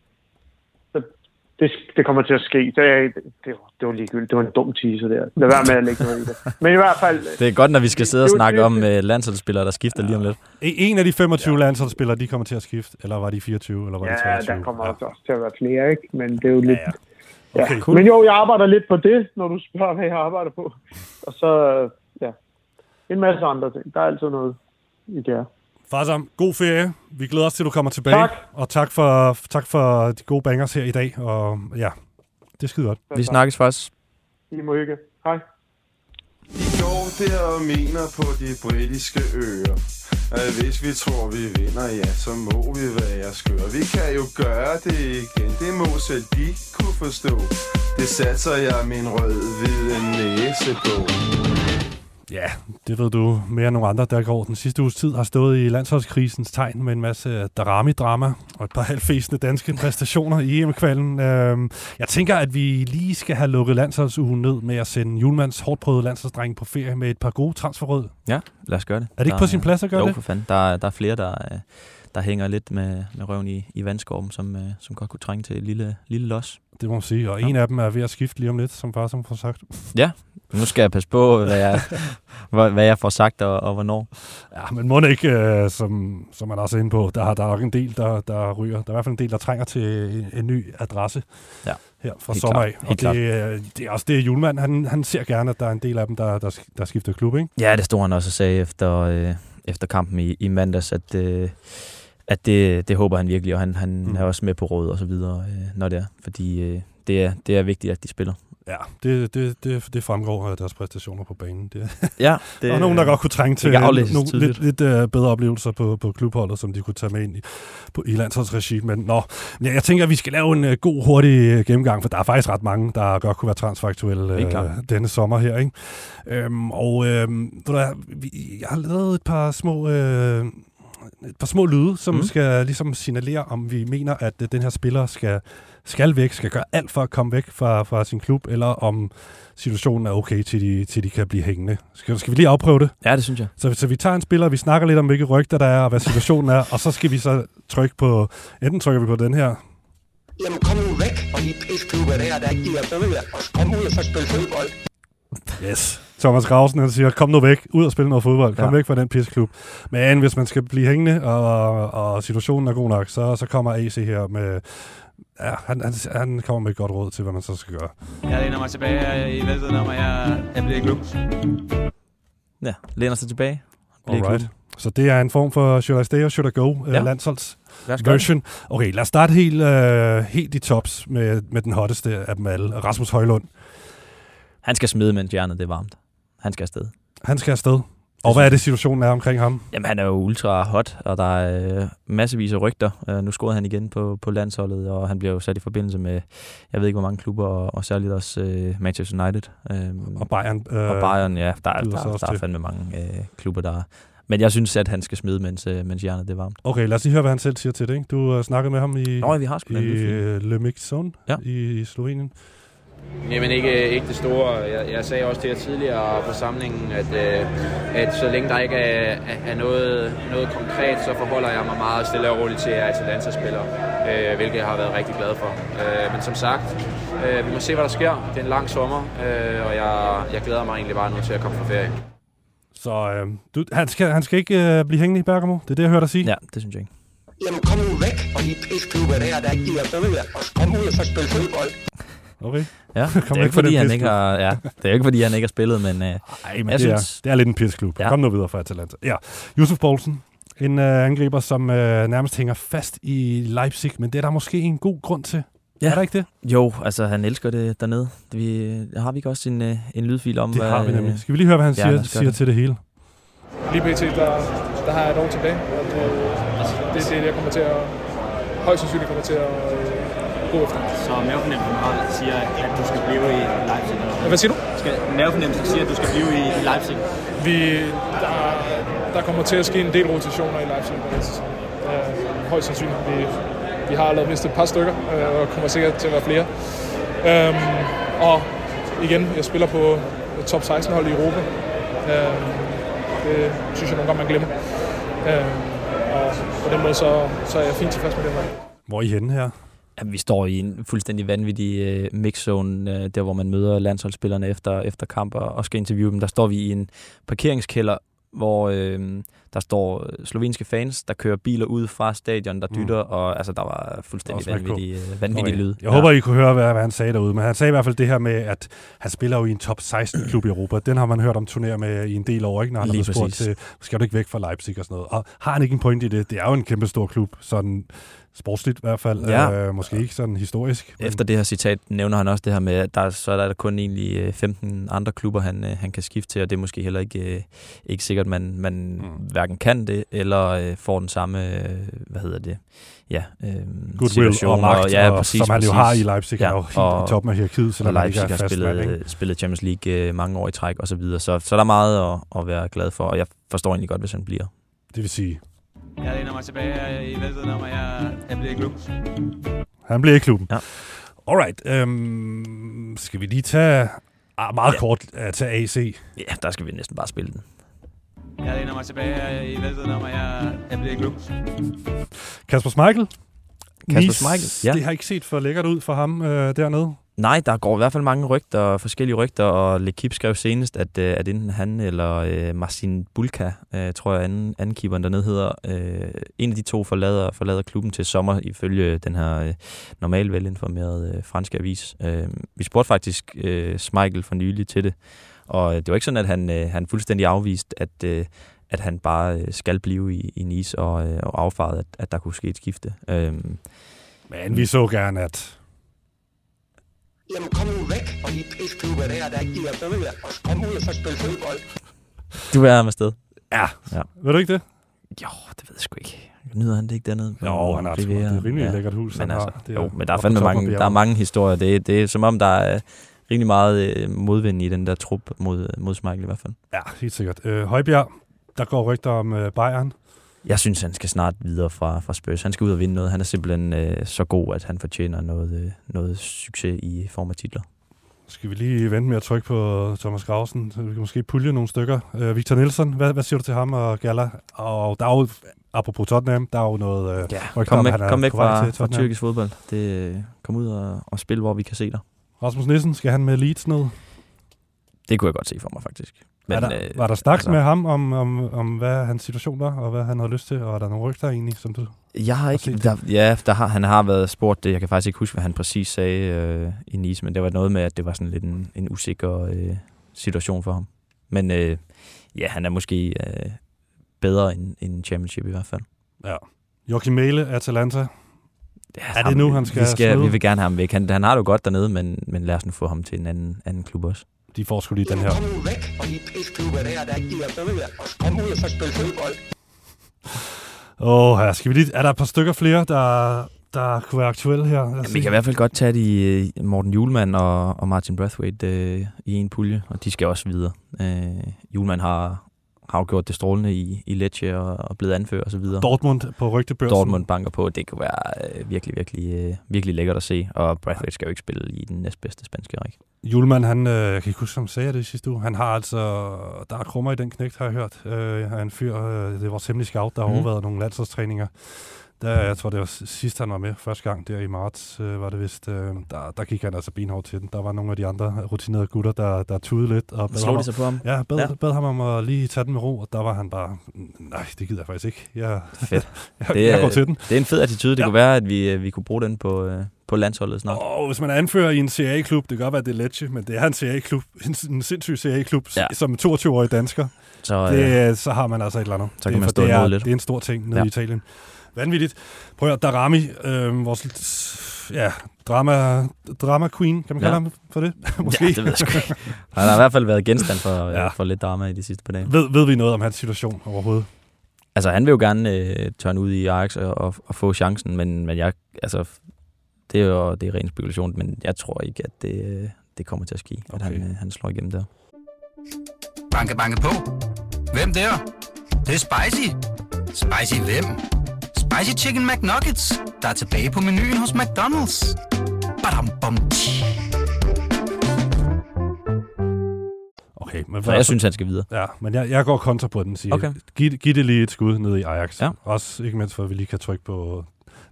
S4: det, det kommer til at ske. Det, det, det, var, ligegyldigt. Det var en dum teaser der. Lad være med at lægge noget i det. Men i hvert fald...
S5: Det er godt, når vi skal sidde og snakke
S4: det-
S5: om uh, landsholdsspillere, der skifter lige om lidt.
S1: En en af de 25 ja. landsholdsspillere, de kommer til at skifte. Eller var de 24, eller var de
S4: Ja,
S1: 23?
S4: der kommer også til at være flere, ikke? Men det er jo lidt...
S1: Ja,
S4: Ja,
S1: ja. Okay,
S4: ja.
S1: cool.
S4: Men jo, jeg arbejder lidt på det, når du spørger, hvad jeg arbejder på. Og så, ja, en masse andre ting. Der er altid noget i det her.
S1: Farsam, god ferie. Vi glæder os til, at du kommer tilbage.
S4: Tak.
S1: Og tak for, tak for de gode bangers her i dag. Og ja, det er skide godt.
S5: Vi snakkes først.
S4: I må hygge. Hej.
S8: De går der og mener på de britiske øer At hvis vi tror vi vinder, ja så må vi være skøre Vi kan jo gøre det igen, det må selv de kunne forstå Det satser jeg min rød-hvide næse på
S1: Ja, det ved du mere end nogle andre, der går den sidste uges tid har stået i landsholdskrisens tegn med en masse drama og et par halvfæsende danske præstationer i EM-kvalden. Øhm, jeg tænker, at vi lige skal have lukket landsholdsugen ned med at sende Julmans hårdprøvede landsholdsdrenge på ferie med et par gode transferråd.
S5: Ja, lad os gøre det.
S1: Er det ikke
S5: Der
S1: på sin plads at gøre
S5: jo,
S1: det?
S5: for fanden. Der, er- der er flere, der, øh, der hænger lidt med, med røven i, i vandskorben, som, øh, som godt kunne trænge til et lille, lille los.
S1: Det må man sige. Og
S5: Ja.
S1: en af dem er ved at skifte lige om lidt, som far som får sagt.
S5: Nu skal jeg passe på, hvad jeg, hvad, jeg får sagt og, og hvornår.
S1: Ja, men må det ikke, øh, som, som man også er inde på, der, er- der er nok en del, der, der ryger. Der er i hvert fald en del, der trænger til en, en ny adresse
S5: Ja,
S1: her fra
S5: helt
S1: sommer af. Og det, øh, det er også det, Julemand, han, han ser gerne, at der er en del af dem, der, der, der skifter klub, ikke?
S5: Ja, det stod han også og sagde efter, øh, efter kampen i, i mandags, at, øh, at det, det håber han virkelig, og han, han
S1: Mm.
S5: er også med på råd og så videre, øh, når det er. Fordi øh, det, er, det er vigtigt, at de spiller.
S1: Ja, det, det, det, det fremgår af deres præstationer på banen. Det,
S5: Ja,
S1: det, og nogen, der godt kunne trænge til
S5: aflæses
S1: nogle lidt, lidt uh, bedre oplevelser på, på klubholdet, som de kunne tage med ind i, på, i landsholdsregi. Men nå, ja, jeg tænker, at vi skal lave en uh, god, hurtig uh, gennemgang, for der er faktisk ret mange, der godt kunne være transfaktuelle uh, denne sommer her. Ikke? Øhm, og øhm, du hvad, vi- jeg har lavet et par små... Øh, et par små lyde, som mm. Skal ligesom signalere, om vi mener, at øh, den her spiller skal, skal væk, skal gøre alt for at komme væk fra, fra sin klub, eller om situationen er okay, til de, til de kan blive hængende. Skal, skal vi lige afprøve det?
S5: Ja, det synes jeg.
S1: Så, så vi tager en spiller, vi snakker lidt om, hvilke rygter der er, og hvad situationen er, og så skal vi så trykke på, enten trykker vi på den her,
S9: Jamen kom nu væk fra de pisklubber der, der ikke giver bøger. Kom ud og så spil fodbold.
S1: Yes. Thomas Grausen, han siger, kom nu væk, ud og spille noget fodbold, kom ja. Væk fra den pisklub. Men hvis man skal blive hængende, og, og situationen er god nok, så, så kommer AC her med, ja, han, han, han kommer med et godt råd til, hvad man så skal gøre.
S10: Jeg læner mig tilbage i væltet om, at jeg, jeg bliver i klub.
S5: Ja, læner sig tilbage. Bliver
S1: Alright. Så det er en form for should I stay or should I go ja.
S5: Ja.
S1: uh, landsholds version. Okay, lad os starte helt, uh, helt i tops med, med den hotteste af dem alle, Rasmus Højlund.
S5: Han skal smide, mens hjernet det er varmt. Han skal afsted.
S1: Han skal afsted. Og hvad er det, situationen er omkring ham?
S5: Jamen, han er jo ultra hot, og der er øh, massevis af rygter. Uh, nu scorede han igen på, på landsholdet, og han bliver jo sat i forbindelse med, jeg ved ikke hvor mange klubber, og, og særligt også øh, Manchester United. Um,
S1: Og Bayern. Øh,
S5: og Bayern, ja, der, er- der,
S1: også
S5: der er fandme mange øh, klubber, der er. Men jeg synes, at han skal smide, mens, øh, mens hjernet det er varmt.
S1: Okay, lad os lige høre, hvad han selv siger til det. Ikke? Du har uh, snakket med ham i,
S5: Nå, vi har
S1: i uh, Le Mix Zone
S5: Ja.
S1: i, i Slovenien.
S10: Jamen ikke, ikke det store. Jeg, jeg sagde også til jer tidligere på samlingen, at, øh, at så længe der ikke er, er- noget, noget konkret, så forholder jeg mig meget stille og roligt til, at jeg er Atalanta-spiller, øh, hvilket jeg har været rigtig glad for. Øh, men som sagt, øh, vi må se, hvad der sker. Det er en lang sommer, øh, og jeg, jeg glæder mig egentlig bare nu til at komme på ferie.
S1: Så øh, du, han, skal, han skal ikke øh, blive hængende i Bergamo. Det er det, jeg hører dig sige.
S5: Ja, det synes jeg ikke.
S9: Jamen kom nu væk fra de pisklubber der, der ikke giver bøger. Kom ud og så spil fodbold.
S1: Okay.
S5: Ja, det er ikke fordi, han ikke har, ja, det er ikke fordi, han ikke har spillet, men øh,
S1: Nej, men
S5: Jeg
S1: det, er,
S5: synes-
S1: det er lidt en pisklub. Ja. Kom nu videre fra Atalanta. Ja. Yusuf Poulsen, en øh, angriber, som øh, nærmest hænger fast i Leipzig, men det er der måske en god grund til.
S5: Ja.
S1: Er der ikke det?
S5: jo, altså han elsker det dernede. Vi, har vi ikke også en, øh, en lydfil om,
S1: Det
S5: hvad,
S1: har vi nemlig. Skal vi lige høre, hvad han
S5: Ja,
S1: siger, siger
S5: det.
S1: til det hele?
S11: Lige pt. Der, der har jeg dog tilbage, og det, det er det, jeg kommer til at, højst sandsynligt kommer til at øh, gå efter.
S12: Så mavefornemmelsen siger, at du skal blive i Leipzig?
S11: Hvad siger du?
S12: Skal, mavefornemmelsen siger, at du skal blive i, Leipzig?
S11: Vi, der, der kommer til at ske en del rotationer i Leipzig sæson. Øh, højst sandsynligt. Vi, vi har allerede mistet et par stykker, øh, og kommer sikkert til at være flere. Øhm, og igen, jeg spiller på top 16 hold i Europa. Øhm, det synes jeg nogle gange, man glemmer. Øhm, og på den måde, så, så er jeg fint tilfreds med det her.
S1: Hvor er I henne her?
S5: Jamen, vi står i en fuldstændig vanvittig øh, mixzone, øh, der hvor man møder landsholdsspillerne efter, efter kamp og, og skal interviewe dem. Der står vi i en parkeringskælder, hvor øh, der står slovenske fans, der kører biler ud fra stadion, der dytter, mm. og altså, der var fuldstændig vanvittig, øh, vanvittig lyd.
S1: Jeg håber, I kunne høre, hvad, hvad han sagde derude. Men han sagde i hvert fald det her med, at han spiller jo i en top 16-klub i Europa. Den har man hørt om turnere med i en del år, ikke? Når han
S5: Lige
S1: har spurgt til, skal du ikke væk fra Leipzig og sådan noget. Og har han ikke en point i det? Det er jo en kæmpe stor klub, sådan sportsligt i hvert fald.
S5: Ja.
S1: Øh, måske ikke sådan historisk. men-
S5: Efter det her citat nævner han også det her med, at der, så er der kun egentlig øh, 15 andre klubber, han, øh, han kan skifte til, og det er måske heller ikke, øh, ikke sikkert, man, man mm. hverken kan det, eller øh, får den samme, øh, hvad hedder det, ja, øh,
S1: Goodwill og magt,
S5: ja,
S1: og,
S5: præcis,
S1: som han jo
S5: præcis.
S1: har i Leipzig, ja, jo helt i toppen af hierarkiet, selvom
S5: og
S1: han ikke
S5: Leipzig
S1: er
S5: har spillet,
S1: mand,
S5: spillet Champions League øh, mange år i træk og så videre, så, så der er meget at, at være glad for, og jeg forstår egentlig godt, hvis han bliver.
S1: Det vil sige,
S10: Jeg læner mig tilbage her i væltet om, at jeg, jeg bliver i klub.
S1: han bliver i klubben.
S5: Ja.
S1: Alright, øhm, skal vi lige tage, ah, meget ja. kort, uh, tage AC?
S5: Ja, der skal vi næsten bare spille den.
S12: Jeg læner mig tilbage i væltet om, at jeg, jeg bliver i klub.
S1: Kasper Schmeichel.
S5: Kasper
S1: Nice,
S5: Schmeichel, ja.
S1: Det har ikke set for lækkert ud for ham øh, dernede.
S5: Nej, der går i hvert fald mange rygter, forskellige rygter, og Lekip skrev senest, at, øh, at enten han eller øh, Marcin Bulka, øh, tror jeg anden, anden keeperen dernede hedder, øh, en af de to forlader, forlader klubben til sommer, ifølge den her øh, normalt velinformerede øh, franske avis. Øh, vi spurgte faktisk øh, Schmeichel for nylig til det, og øh, det var ikke sådan, at han, øh, han fuldstændig afvist, at, øh, at han bare øh, skal blive i, i Nice, og, øh, og affaret, at, at der kunne ske et skifte. Øh,
S1: Men vi så gerne, at
S9: Jamen kom nu væk fra de pisklubber der, der ikke giver bøger. Og kom ud og så spil fodbold.
S5: du er afsted.
S1: Ja.
S5: ja.
S1: Ved du ikke det?
S5: Jo, det ved jeg sgu ikke. Nyder han det ikke dernede?
S1: Jo, han har det er et rimelig lækkert hus,
S5: Men altså,
S1: har. Det er
S5: jo, men der er fandme mange, der er mange historier. Det, det er som om, der er rimelig meget øh, modvind i den der trup mod, mod Smeichel i hvert fald.
S1: Ja, helt sikkert. Øh, Højbjerg, der går rygter om øh, Bayern.
S5: Jeg synes, han skal snart videre fra, fra Spurs. Han skal ud og vinde noget. Han er simpelthen øh, så god, at han fortjener noget, øh, noget succes i form af titler.
S1: Skal vi lige vente med at trykke på Thomas Grausen? Vi kan måske pulje nogle stykker. Øh, Victor Nielsen, hvad, hvad siger du til ham og Gala? Og der er jo, apropos Tottenham, der er jo noget øh,
S5: Ja, kom
S1: om,
S5: væk, kom væk fra, fra tyrkisk fodbold. Det, øh, kom ud og, og spil, hvor vi kan se dig.
S1: Rasmus Nissen, skal han med Leeds ned?
S5: Det kunne jeg godt se for mig, faktisk.
S1: Men, er der,
S5: øh,
S1: var der snak
S5: altså-
S1: med ham om, om, om, hvad hans situation var, og hvad han havde lyst til? Og er der nogle rygter egentlig, som du...
S5: Jeg har ikke... Der, ja, der har, han har været spurgt det. Jeg kan faktisk ikke huske, hvad han præcis sagde øh, i Nice, men det var noget med, at det var sådan lidt en, en usikker øh, situation for ham. Men øh, ja, han er måske øh, bedre end, end Championship i hvert fald.
S1: Ja. Joachim Mæle, Atalanta.
S5: Ja,
S1: er det nu, han skal
S5: vi, skal,
S1: smide?
S5: vi vil gerne have ham væk. Han, han har det jo godt dernede, men, men lad os nu få ham til en anden, anden klub også.
S1: De får sgu lige den her.
S9: Kom nu væk de pisklubber der, der ikke. Og kom ud og så spil fodbold.
S1: Åh, her skal vi lige... Er der et par stykker flere, der, der kunne være aktuelle her? Se.
S5: vi kan i hvert fald godt tage de øh, Morten Julemand og, og Martin Brathwaite øh, i en pulje, og de skal også videre. Øh, Julemand har, har jo gjort det strålende i, i Lecce og, og blevet anført osv.
S1: Dortmund på rygtebørsen.
S5: Dortmund banker på. Det kunne være øh, virkelig, virkelig, øh, virkelig lækkert at se, og Brathwaite skal jo ikke spille i den næstbedste spanske række.
S1: Julemand, han, øh, jeg kan ikke huske, om han sagde det sidste uge. Han har altså, der er krummer i den knægt, har jeg hørt. Øh, en fyr, øh, det er vores hemmelige scout, der har mm. overvejet nogle landsholdstræninger. Der, jeg tror, det var sidst, han var med. Første gang der i marts, øh, var det vist. Øh, der, der gik han altså benhårdt til den. Der var nogle af de andre rutinerede gutter, der, der tudede lidt. Og
S5: Slog de sig på ham?
S1: Ja, bad,
S5: Ja.
S1: bad ham om at lige tage den med ro, og der var han bare, nej, det gider jeg faktisk ikke. Jeg,
S5: Fedt.
S1: jeg,
S5: Det
S1: jeg
S5: er,
S1: går til den.
S5: Det er en fed attitude. Det ja. kunne være, at vi, øh, vi kunne bruge den på, øh, på landsholdet snart.
S1: Og hvis man anfører i en CA-klub, det kan godt være, det er Lecce, men det er en CA-klub, en, en sindssyg CA-klub,
S5: Ja.
S1: som 22-årig dansker.
S5: Så,
S1: det, øh, så har man altså et eller andet.
S5: så kan
S1: det,
S5: man stå
S1: det, er,
S5: lidt.
S1: det er en stor ting nede
S5: Ja.
S1: i Italien. Vanvittigt. Prøv at høre, Darami, øh, vores ja, drama, drama queen, kan man kalde
S5: Ja.
S1: ham for det? Måske.
S5: Ja, det ved jeg sgu ikke. Han har i hvert fald været genstand for, ja.
S1: Ja.
S5: for lidt drama i de sidste par dage.
S1: Ved, ved vi noget om hans situation overhovedet?
S5: Altså, han vil jo gerne øh, tørne ud i Ajax og, og, og få chancen, men, men jeg, altså, det er jo det er ren spekulation, men jeg tror ikke, at det, øh, det kommer til at ske, okay. at han, øh, han slår igennem der.
S13: Banke, banke på. Hvem der? Det, det er spicy. Spicy hvem? Spicy Chicken McNuggets, der er tilbage på menuen hos McDonald's. Badum, bom, tji.
S1: Okay, men
S5: Så jeg synes, han skal videre.
S1: Ja, men jeg, jeg går kontra på den, siger Okay. giv, giv det lige et skud ned i Ajax.
S5: Ja.
S1: Også ikke mindst for, at vi lige kan trykke på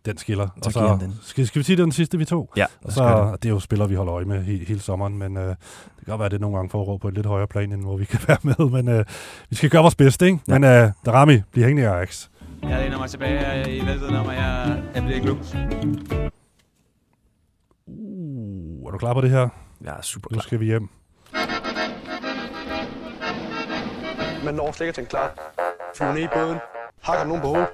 S1: den skiller.
S5: Så
S1: og
S5: han den.
S1: Skal, skal vi sige, det er den sidste, vi tog?
S5: Ja,
S1: Og så,
S5: det.
S1: det er jo spillere, vi holder øje med he, hele sommeren, men øh, det kan godt være, at det nogle gange foregår på et lidt højere plan, end hvor vi kan være med. Men øh, vi skal gøre vores bedste, ikke?
S5: Ja.
S1: Men øh, Darami, bliv hængende i Ajax.
S12: Jeg læner mig tilbage i væltet om, at jeg, jeg bliver klub.
S1: Uh, er du klar på det her?
S5: Jeg er super
S1: Nu skal vi hjem.
S14: Man når slet ikke til en klar. Flyver ned i båden. Hakker nogen på hovedet.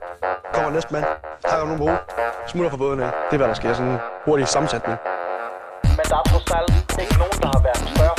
S14: Kommer næste mand. Hakker nogen på hovedet. Smutter fra båden af. Det er, hvad der sker. Sådan en hurtig sammensætning.
S15: Men der er trods alt ikke nogen, der har været større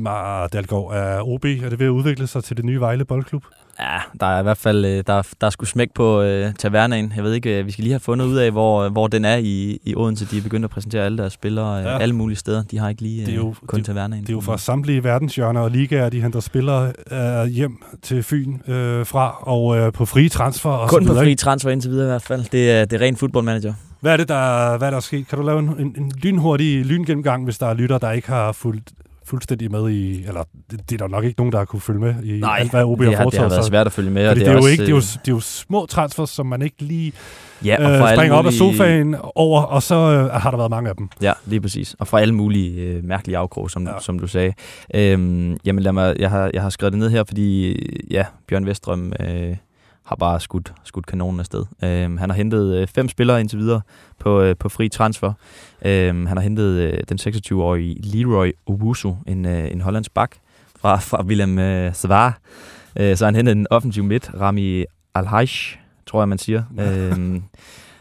S1: Mig, Dalgaard, er OB er det ved at udvikle sig til det nye Vejle Boldklub?
S5: Ja, der er i hvert fald øh, der, er- der er sgu smæk på øh, tavernaen. Jeg ved ikke, øh, vi skal lige have fundet ud af, hvor, øh, hvor den er i, i Odense. De er begyndt at præsentere alle deres spillere
S1: Ja.
S5: alle mulige steder. De har ikke lige øh,
S1: Det er jo-
S5: kun
S1: det-
S5: tavernaen.
S1: Det er jo fra samtlige verdenshjørner og ligaer, de henter spillere øh, hjem til Fyn øh, fra, og øh, på frie transfer og
S5: Kun
S1: så
S5: på
S1: videre.
S5: fri
S1: ikke?
S5: transfer indtil videre i hvert fald. Det er, det er ren fodboldmanager.
S1: Hvad er det, der, hvad er der er sket? Kan du lave en, en, en lynhurtig lyngennemgang, hvis der er lytter, der ikke har fulgt, fuldstændig med i, eller det, det er der nok ikke nogen, der har kunne følge med i
S5: Nej,
S1: alt, hvad OB har
S5: har- det har
S1: foretaget
S5: været
S1: sig.
S5: svært at følge med, og det
S1: det,
S5: er
S1: jo
S5: også,
S1: ikke, det, er jo,
S5: øh,
S1: det er jo små transfers, som man ikke lige
S5: Ja, og
S1: øh, springer op af
S5: mulige-
S1: sofaen over, og så øh, har der været mange af dem.
S5: Ja, lige præcis. Og fra alle mulige øh, mærkelige afkrog, som, ja. som du sagde. Øhm, jamen lad mig, jeg har, jeg har skrevet det ned her, fordi ja, Bjørn Vestrøm øh, har bare skudt, skudt kanonen afsted. Øhm, han har hentet øh, fem spillere indtil videre på, øh, på fri transfer. Øhm, han har hentet øh, den 26-årige Leroy Owusu, en, øh, en hollandsk bak fra, fra Willem øh, Svar. Øh, så han hentet en offensiv midt, Rami Alhaj, tror jeg man siger. øhm,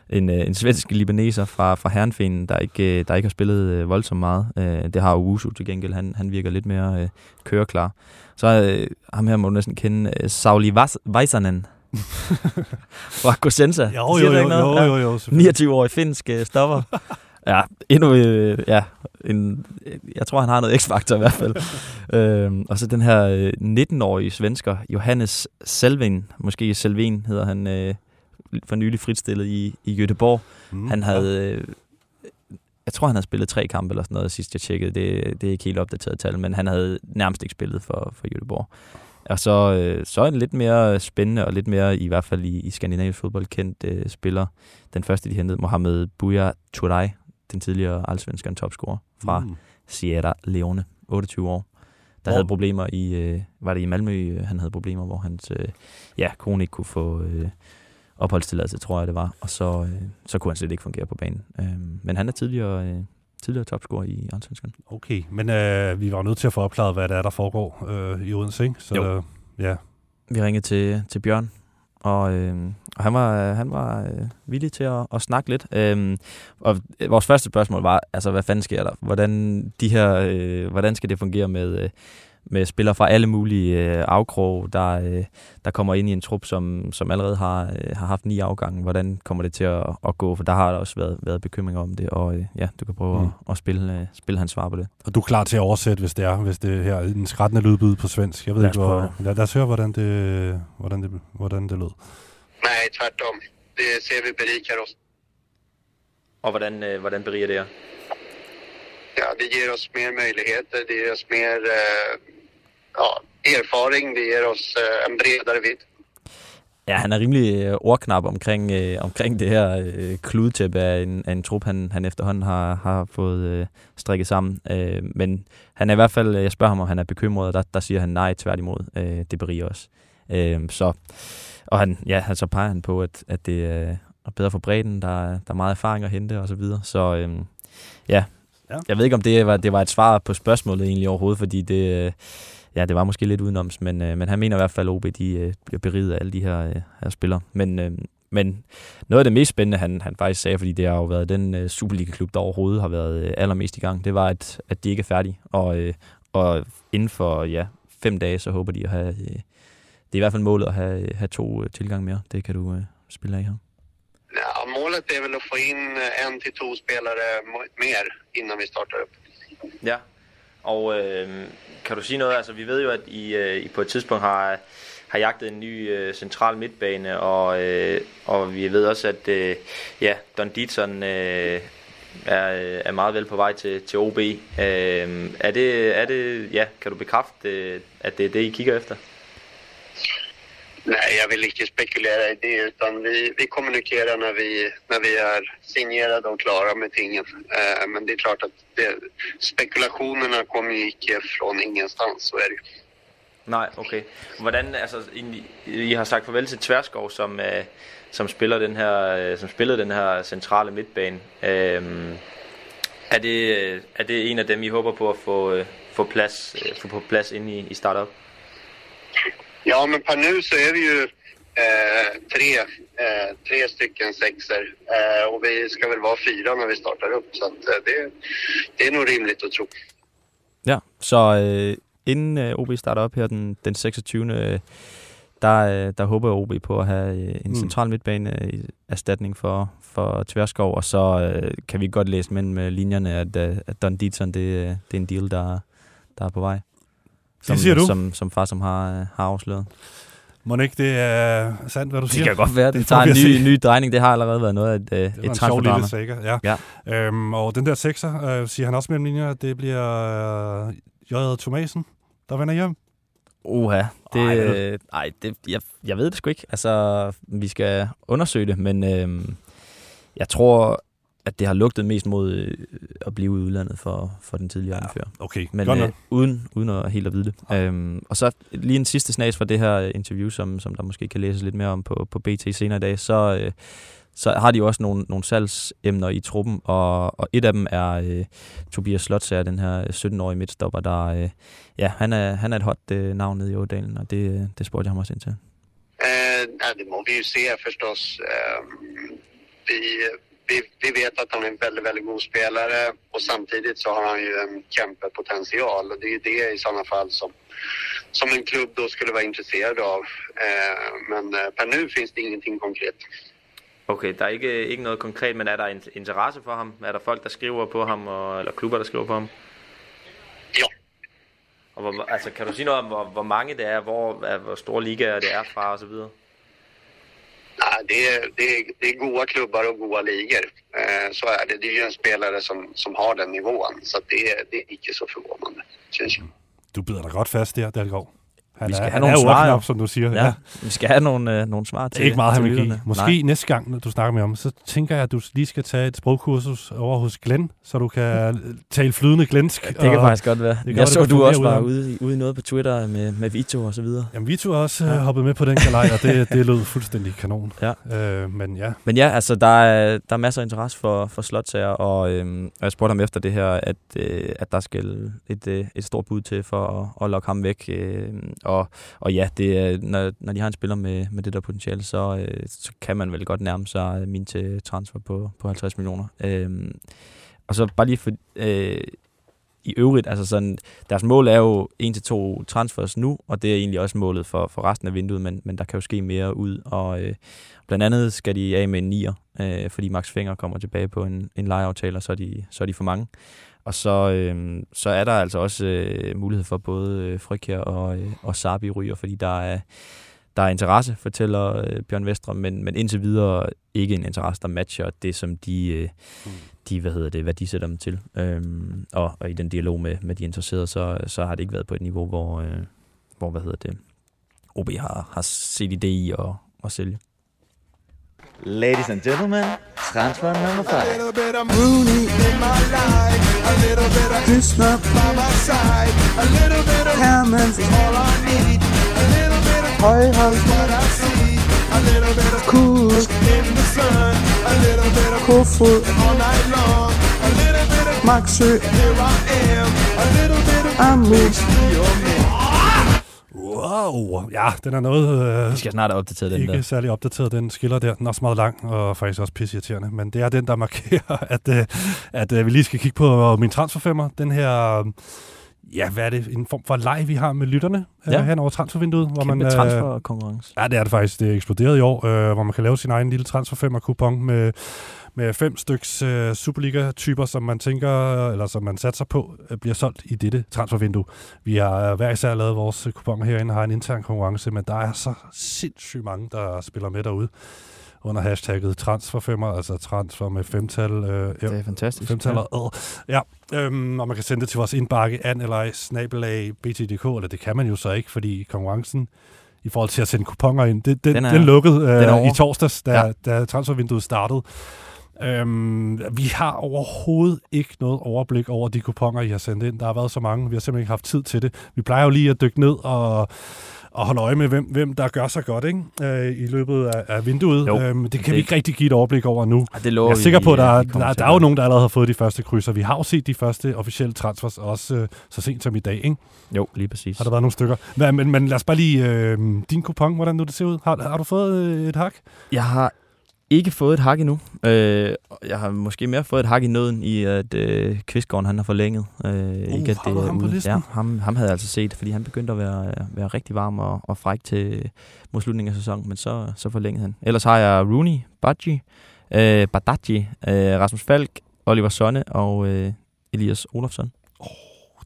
S5: en, øh, en svensk libaneser fra, fra Herrenfenen, der ikke, øh, der ikke har spillet øh, voldsomt meget. Det har Owusu til gengæld. Han, han virker lidt mere øh, køreklar. Så øh, ham her må du næsten kende, Sauli Vaisanen fra Cosenza.
S1: Jo, jo, jo, jo,
S5: Ja.
S1: jo, jo, selvfølgelig.
S5: 29-årig finsk øh, stopper. ja, endnu, øh, ja, en, jeg tror, han har noget x-faktor i hvert fald. øhm, og så den her øh, 19-årige svensker, Johannes Selvin, måske Selvin hedder han, øh, for nylig fritstillet i, i Göteborg.
S1: Mm,
S5: han havde, øh, jeg tror, han havde spillet tre kampe eller sådan noget, sidst jeg tjekkede. Det, det er ikke helt opdateret tal, men han havde nærmest ikke spillet for, for Göteborg. Og så, øh, så en lidt mere spændende og lidt mere, i hvert fald i, i skandinavisk fodbold, kendt øh, spiller. Den første, de hentede, Mohamed Buya Turay, den tidligere allsvenskeren topscorer fra
S1: Mm.
S5: Sierra Leone, 28 år. Der
S1: Hvor-
S5: havde problemer i, øh, var det i Malmø, øh, han havde problemer, hvor hans øh, ja, kone ikke kunne få øh, opholdstilladelse, tror jeg det var, og så, øh, så kunne han slet ikke fungere på banen. Øh, men han er tidligere, øh, tidligere topscorer i Allsvenskan.
S1: Okay, men øh, vi var nødt til at få opklaret, hvad det er, der foregår øh, i Odense, ikke? Så,
S5: Jo.
S1: øh, ja.
S5: Vi ringede til, til Bjørn, og, øh, og han var, han var øh, villig til at, at snakke lidt. Øh, og vores første spørgsmål var, altså hvad fanden sker der? Hvordan, de her, øh, hvordan skal det fungere med, øh, med spillere fra alle mulige øh, afkrog, der, øh, der kommer ind i en trup, som, som allerede har, øh, har haft ni afgange? Hvordan kommer det til at, at gå? For der har der også været, været bekymringer om det, og øh, ja, du kan prøve
S1: Mm.
S5: at, at spille, øh, spille hans svar på det.
S1: Og du er klar til at oversætte, hvis det er, hvis det her er en skrættende lydbyd på svensk. Jeg ved
S5: Lad
S1: ikke,
S5: os
S1: hvor... Lad, lad os høre, hvordan det, hvordan det, hvordan det lød.
S9: Nej, tvärtom. Det ser vi berikar oss.
S5: Og hvordan, øh, hvordan beriger det jer?
S9: Ja, det ger oss mer möjligheter, det ger oss mer eh, ja, erfaring, det ger oss eh, en bredare vidd.
S5: Ja, han er rimelig øh, ordknap omkring, øh, omkring det her øh, kludetæppe af en, af en trup, han, han efterhånden har, har fået øh, strikket sammen. Øh, men han er i hvert fald, jeg spørger ham, om han er bekymret, og der, der siger han nej, tværtimod. Øh, det beriger os. Øh, så, og han, ja, han, så peger han på, at, at det er bedre for bredden, der, er- der er meget erfaring at hente og så videre. Så øh, ja.
S1: Ja.
S5: jeg ved ikke, om det var, det var et svar på spørgsmålet egentlig overhovedet, fordi det... Øh, Ja, det var måske lidt udenoms, men, øh, men han mener i hvert fald, at OB de, øh, bliver beriget af alle de her, øh, her spillere. Men, øh, men noget af det mest spændende, han, han faktisk sagde, fordi det har jo været den øh, Superliga-klub, der overhovedet har været øh, allermest i gang, det var, at, at de ikke er færdige. Og, øh, og inden for ja, fem dage, så håber de at have... Øh, det er i hvert fald målet at have, have to øh, tilgang mere. Det kan du øh, spille af her.
S9: Ja, målet är väl att få in eh, en till två spelare mo- mer innan vi startar upp.
S5: Ja, og øh, kan du sige noget? Altså, vi ved jo, at I, øh, I på et tidspunkt har, har jagtet en ny øh, central midtbane, og, øh, og vi ved også, at øh, ja, Don Dietzson øh, er, øh, er meget vel på vej til, til OB. Øh, er, det, er det, ja, kan du bekræfte, øh, at det er det, I kigger efter?
S9: Nej, jag vill inte spekulera i det utan vi, vi kommunicerar när vi, när vi är signerade och klara med tingen. Eh, men det är klart att det, spekulationerna kommer ju inte från ingenstans, så är det Nej,
S5: Nej, okay. Hvordan, altså, I, I har sagt farvel til Tverskov, som, øh, som, spiller den her, øh, som spillede den her centrale midtbane. Øhm, er, det, øh, er det en af dem, I håber på at få, øh, få, plads, øh, få på plads inde i, i startup?
S9: Ja, men per nu så är vi ju eh, tre, eh, tre stycken sexer eh, och vi ska väl vara fyra när vi startar upp. Så att, eh, det, det är nog rimligt att tro.
S5: Ja, så øh, inden øh, OB starter op her den, den 26. Øh, der, øh, der håber OB på at have øh, en
S1: Mm.
S5: central midtbane øh, i erstatning for, for Tverskov, og så øh, kan vi godt læse mellem øh, linjerne, at, øh, at Don Dietzson, det, det er en deal, der, der er på vej. Som,
S1: siger du?
S5: Som, som far, som har, øh, har afsløret.
S1: Må ikke det er sandt, hvad du
S5: Det
S1: siger?
S5: kan godt være, det, det tager en ny, ny drejning. Det har allerede været noget af et, øh,
S1: Det
S5: et
S1: var en sjov
S5: transferdrama.
S1: lille sager, ja.
S5: ja.
S1: Øhm, og den der sekser, øh, siger han også mellem linjer, at det bliver øh, J. Thomasen, der vender hjem?
S5: Uha, det,
S1: Ej, det-
S5: øh, ej det, jeg, jeg ved det sgu ikke. Altså, vi skal undersøge det, men øh, jeg tror, at det har lugtet mest mod øh, at blive i udlandet for, for den tidligere ja, anfører.
S1: Okay,
S5: Men øh, uden, uden at helt at vide det. Øhm, og så lige en sidste snas fra det her interview, som, som der måske kan læses lidt mere om på, på BT senere i dag, så, øh, så har de jo også nogle, nogle salgsemner i truppen, og, og et af dem er øh, Tobias Slotsager, den her 17-årige midtstopper, der øh, ja, han er, han er et hot øh, navn nede i Ådalen, og det, øh, det spurgte jeg ham også ind til.
S9: Eh, nej, det må vi ju se förstås. Eh, vi, vi, vi vet att han är en väldigt, väldigt god spelare och samtidigt så har han ju en kämpepotential och det är ju det i sådana fall som, som en klubb då skulle vara intresserad av. Eh, men eh, per nu finns det ingenting konkret.
S5: Okay, der er ikke, ikke noget konkret, men er der interesse for ham? Er der folk, der skriver på ham, og, eller klubber, der skriver på ham?
S9: Ja.
S5: Og hvor, altså, kan du sige noget om, hvor, hvor mange det er, hvor, hvor store ligaer det er fra videre?
S9: Nej, det, är, det, är, det är goda klubbar och goda ligor. Eh, så är det. Det är ju en spelare som, som har den nivån. Så det, är- det är inte så förvånande, känns ju.
S1: Du bider dig godt fast der, Dalgaard. Han
S5: vi skal
S1: er,
S5: have nogle svar, jo.
S1: som du siger.
S5: Ja, vi skal have nogle, øh, nogle svar til
S1: ikke meget,
S5: lytterne.
S1: Måske
S5: Nej.
S1: næste gang, når du snakker med ham, så tænker jeg, at du lige skal tage et sprogkursus over hos Glenn, så du kan tale flydende glensk.
S5: Det kan faktisk godt være.
S1: Det
S5: Jeg
S1: gør,
S5: så,
S1: det
S5: du også var ude, i- ude i noget på Twitter med, med Vito og så videre.
S1: Jamen, Vito har også ja. hoppet med på den galej, og det, det lød fuldstændig kanon.
S5: Ja.
S1: Øh, men ja,
S5: Men ja, altså, der er, der er masser af interesse for, for slotsager, og, øhm, og jeg spurgte ham efter det her, at, øh, at der skal et, øh, et stort bud til for at, at lokke ham væk. Øh, og, og ja, det, er- når, når de har en spiller med, med det der potentiale, så, øh, så kan man vel godt nærme sig øh, min til transfer på, på 50 millioner. Øh, og så bare lige for, øh, i øvrigt, altså sådan, deres mål er jo en til to transfers nu, og det er egentlig også målet for, for resten af vinduet, men, men der kan jo ske mere ud, og øh, blandt andet skal de af med en nier, øh, fordi Max Finger kommer tilbage på en, en lejeaftale, og så er, de, så er de for mange. Og så, øh, så er der altså også øh, mulighed for både øh, Frikær og, øh, og Sabi ryger, fordi der er, der er interesse, fortæller øh, Bjørn Vestre, men, men indtil videre ikke en interesse, der matcher det, som de, øh, de hvad hedder det, hvad de sætter dem til. Øhm, og, og i den dialog med, med de interesserede, så, så har det ikke været på et niveau, hvor, øh, hvor hvad hedder det, OB har, har set idé i at, at sælge.
S16: Ladies and gentlemen, transfer number five.
S17: little bit of Rooney in my life. A little bit of Krishna by my side. A little bit of Hammond is all I need. A little bit of Højhold is what I see. A little bit of Kusk in the sun. A little bit of Kofod all night long. A little bit of Maxø. Here I am. A little bit of Amus.
S1: Wow, ja, den er noget... Øh,
S5: Vi skal snart have opdateret den
S1: ikke
S5: der.
S1: særlig opdateret, den skiller der. Den er også meget lang, og faktisk også pisseirriterende. Men det er den, der markerer, at, øh, at øh, vi lige skal kigge på min transferfemmer. Den her... øh, Ja, hvad er det? En form for leg, vi har med lytterne ja.
S5: Ja.
S1: øh, hen over transfervinduet. Hvor
S5: Kæmpe
S1: man, øh,
S5: transferkonkurrence.
S1: Ja, det er det faktisk. Det er eksploderet i år, øh, hvor man kan lave sin egen lille transferfemmer-kupon med, med fem styks øh, Superliga-typer, som man tænker, eller som man satser på, øh, bliver solgt i dette transfervindue. Vi har øh, hver især lavet vores kuponer herinde, har en intern konkurrence, men der er så sindssygt mange, der spiller med derude under hashtagget transferfemmer, altså transfer med femtal. Øh,
S5: Det er fantastisk.
S1: Femtal og Ja, øhm, og man kan sende det til vores indbakke, an eller snabelag btdk, eller det kan man jo så ikke, fordi konkurrencen i forhold til at sende kuponer ind, det, det,
S5: Den er-
S1: den lukkede øh,
S5: den er
S1: i torsdags, da,
S5: Ja.
S1: ja. da transfervinduet startede. Øhm, vi har overhovedet ikke noget overblik over de kuponer, I har sendt ind. Der har været så mange, vi har simpelthen ikke haft tid til det. Vi plejer jo lige at dykke ned og, og holde øje med, hvem, hvem der gør sig godt ikke? Øh, i løbet af, af vinduet.
S5: Jo,
S1: øhm, det kan
S5: det-
S1: vi ikke rigtig give et overblik over nu.
S5: Ej, det lover
S1: jeg er
S5: vi,
S1: sikker på, at der,
S5: kommer
S1: der, der
S5: at
S1: er jo nogen, der allerede har fået de første krydser. Vi har jo set de første officielle transfers, også øh, så sent som i dag. Ikke?
S5: Jo, lige præcis.
S1: Har der været nogle stykker. Men, men, men lad os bare lige... Øh, din kupon, hvordan nu det ser ud. Har, har du fået øh, et hak?
S5: Jeg har ikke fået et hak endnu. Øh, jeg har måske mere fået et hak i nøden i, at øh, Kvistgården han har forlænget. Øh, uh, ikke at
S1: har du ham på
S5: ude.
S1: listen?
S5: Ja, ham, ham havde jeg altså set, fordi han begyndte at være, være rigtig varm og, og fræk til mod slutningen af sæsonen, men så, så forlængede han. Ellers har jeg Rooney, Badji, øh, Badaji, øh, Rasmus Falk, Oliver Sonne og øh, Elias Olofsson.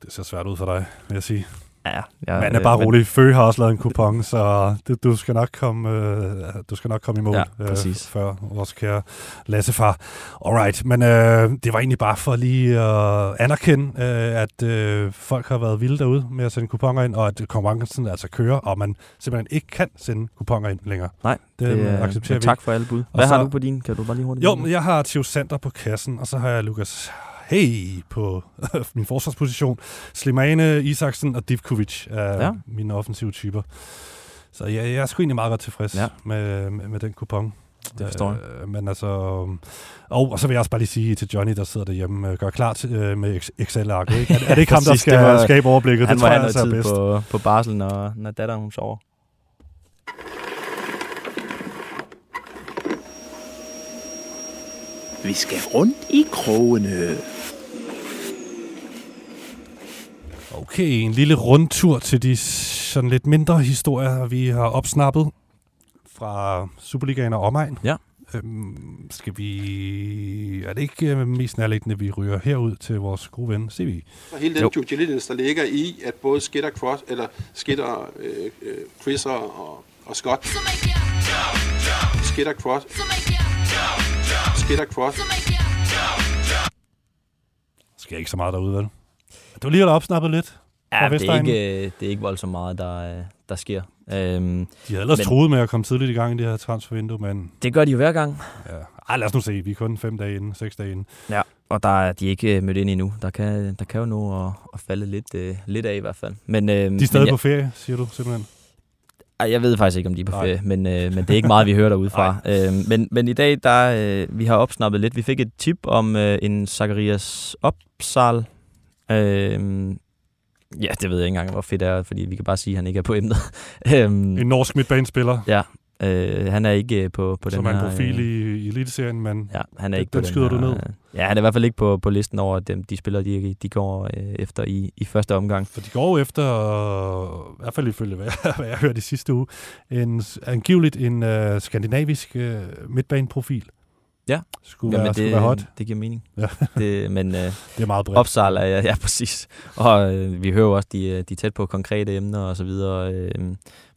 S1: Det ser svært ud for dig, vil jeg sige.
S5: Ja,
S1: Men er bare rolig. Fø har også lavet en kupon, så du, du skal nok komme, øh, du skal nok komme i mål
S5: Ja,
S1: øh,
S5: præcis.
S1: før vores kære Lassefar. Alright, men øh, det var egentlig bare for lige at anerkende, øh, at øh, folk har været vilde derude med at sende kuponer ind, og at konkurrencen altså kører, og man simpelthen ikke kan sende kuponer ind længere.
S5: Nej,
S1: det,
S5: det,
S1: øh,
S5: er-
S1: accepterer vi.
S5: tak for alle bud.
S1: Og
S5: Hvad har
S1: så-
S5: du på din? Kan du bare lige hurtigt
S1: Jo, jeg har Theo Sander på kassen, og så har jeg Lukas Hey på min forsvarsposition. Slimane, Isaksen og Divkovic er
S5: Ja.
S1: mine offensive typer. Så ja, jeg er sgu egentlig meget godt tilfreds
S5: Ja.
S1: med, med, med den kupon.
S5: Det forstår jeg.
S1: Øh, men altså... Og, og så vil jeg også bare lige sige til Johnny, der sidder derhjemme, øh, gør klar til, øh, med Ex- Excel-arket. Ikke? Er, er det ikke ham, der skal
S5: det var-
S1: skabe overblikket?
S5: Han
S1: det tror jeg altså er bedst.
S5: på, på barsel, når, når datteren hun sover.
S17: Vi skal rundt i krogene.
S1: Okay, en lille rundtur til de sådan lidt mindre historier, vi har opsnappet fra Superligaen og omegn.
S5: Ja.
S1: Øhm, skal vi... Er det ikke øh, mest nærliggende, at vi ryger herud til vores gode ven, CV?
S14: Og hele den due diligence, der ligger i, at både Skitter, Cross, eller Skitter, øh, øh, Chriser og, og Scott, Skitter, Cross, Skitter, Cross,
S1: Skal ikke så meget derude, vel? Du har lige opsnappet lidt
S5: Ja, det er, ikke, øh, det er ikke voldsomt meget, der, øh, der sker. Øhm,
S1: De havde ellers
S5: men
S1: troet med at komme tidligt i gang i det her transfervindue, men...
S5: Det gør de jo hver gang.
S1: Ja. Ej, lad os nu se. Vi er kun fem dage inden, seks dage inden.
S5: Ja, og der er de ikke øh, mødt ind endnu. Der kan, der kan jo nå at, at falde lidt, øh, lidt af i hvert fald. Men, øh,
S1: De er
S5: men
S1: stadig
S5: jeg,
S1: på ferie, siger du simpelthen?
S5: Ej, jeg ved faktisk ikke, om de er på
S1: Nej.
S5: ferie, men, øh, men det er ikke meget, vi hører derudefra. øh, men, men i dag, der øh, vi har opsnappet lidt. Vi fik et tip om øh, en Zacharias Opsal. Øh, ja, det ved jeg ikke engang, hvor fedt det er, fordi vi kan bare sige, at han ikke er på emnet. Øhm,
S1: En norsk midtbanespiller.
S5: Ja, øh, han er ikke øh, på, på
S1: Som
S5: den
S1: er
S5: her...
S1: en profil
S5: øh,
S1: i, i Eliteserien, men
S5: Ja, han er
S1: den,
S5: ikke på
S1: den
S5: den
S1: skyder
S5: her,
S1: du ned.
S5: øh, Ja, han er i hvert fald ikke på, på listen over dem, de spillere, de, de går øh, efter i, i første omgang.
S1: For de går efter, øh, i hvert fald ifølge hvad, jeg- hvad jeg hørte i sidste uge, en, angiveligt en uh, skandinavisk uh, midtbaneprofil.
S5: Ja,
S1: Skulle,
S5: Jamen,
S1: være,
S5: det,
S1: skulle være hot.
S5: det giver mening.
S1: Ja.
S5: det, men, øh,
S1: Det er meget bredt.
S5: Opsal er, ja, ja, præcis. Og øh, vi hører jo også, de, øh, de tæt på konkrete emner og så videre. Øh,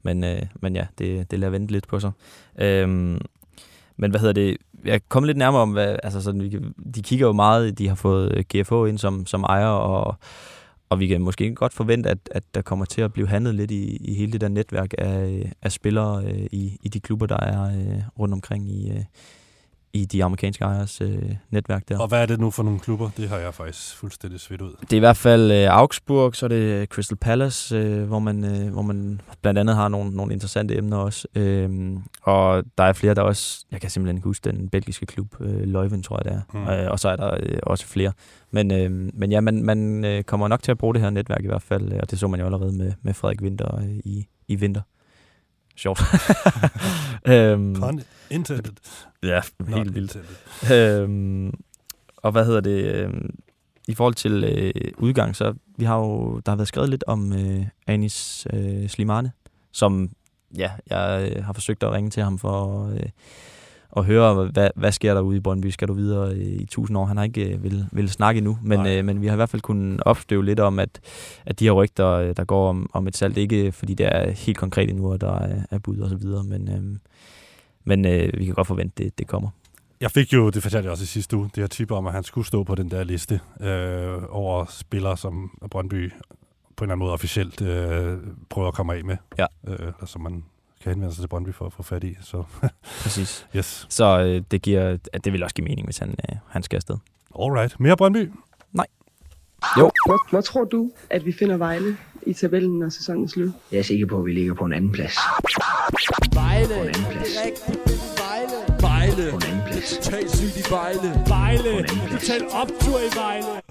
S5: men, øh, men ja, det, det lader vente lidt på sig. Øh, men hvad hedder det? Jeg kommer lidt nærmere om, hvad, altså sådan, vi de kigger jo meget, de har fået øh, GFH ind som, som ejer, og, og vi kan måske godt forvente, at, at der kommer til at blive handlet lidt i, i hele det der netværk af, af spillere øh, i, i de klubber, der er øh, rundt omkring i, øh, i de amerikanske ejers øh, netværk der.
S1: Og hvad er det nu for nogle klubber? Det har jeg faktisk fuldstændig svedt ud.
S5: Det er i hvert fald øh, Augsburg, så er det Crystal Palace, øh, hvor, man, øh, hvor man blandt andet har nogle, nogle interessante emner også. Øhm, og der er flere, der også, jeg kan simpelthen ikke huske den belgiske klub, øh, Leuven tror jeg det er.
S1: Mm.
S5: Mm. Øh, og så er der øh, også flere. Men, øh, men ja, man, man øh, kommer nok til at bruge det her netværk i hvert fald, øh, og det så man jo allerede med, med Frederik Winter øh, i, i vinter. Sjovt. øhm,
S1: Pun intended.
S5: Ja,
S1: Not
S5: helt vildt.
S1: intended.
S5: Øhm, og hvad hedder det? Øhm, I forhold til øh, udgang, så vi har jo, der har været skrevet lidt om øh, Anis øh, Slimane, som ja, jeg øh, har forsøgt at ringe til ham for øh, at høre, hvad, hvad sker der ude i Brøndby? Skal du videre øh, i tusind år? Han har ikke øh, vil, vil snakke endnu, men, øh, men vi har i hvert fald kunnet opstøve lidt om, at, at de her rygter, øh, der går om, om et salg, ikke fordi det er helt konkret endnu, og der er, er bud og så videre, men, øh, men øh, vi kan godt forvente, at det, det kommer.
S1: Jeg fik jo, det fortalte jeg også i sidste uge, det her tip om, at han skulle stå på den der liste øh, over spillere, som Brøndby på en eller anden måde officielt øh, prøver at komme af med.
S5: Ja.
S1: Øh, som man kan henvende sig til Brøndby for at få fat i. Så.
S5: Præcis.
S1: yes.
S5: Så øh, det, giver, at det vil også give mening, hvis han, øh, han skal afsted.
S1: Alright. Mere Brøndby?
S5: Nej.
S18: Jo. Hvor, hvor tror du, at vi finder Vejle i tabellen, når sæsonen er slut?
S19: Jeg er sikker på, at vi ligger på en anden plads.
S20: Vejle.
S19: På en anden plads.
S20: Vejle. Vejle.
S19: På en anden plads.
S20: Total sygt i Vejle. Vejle. Total optur i Vejle.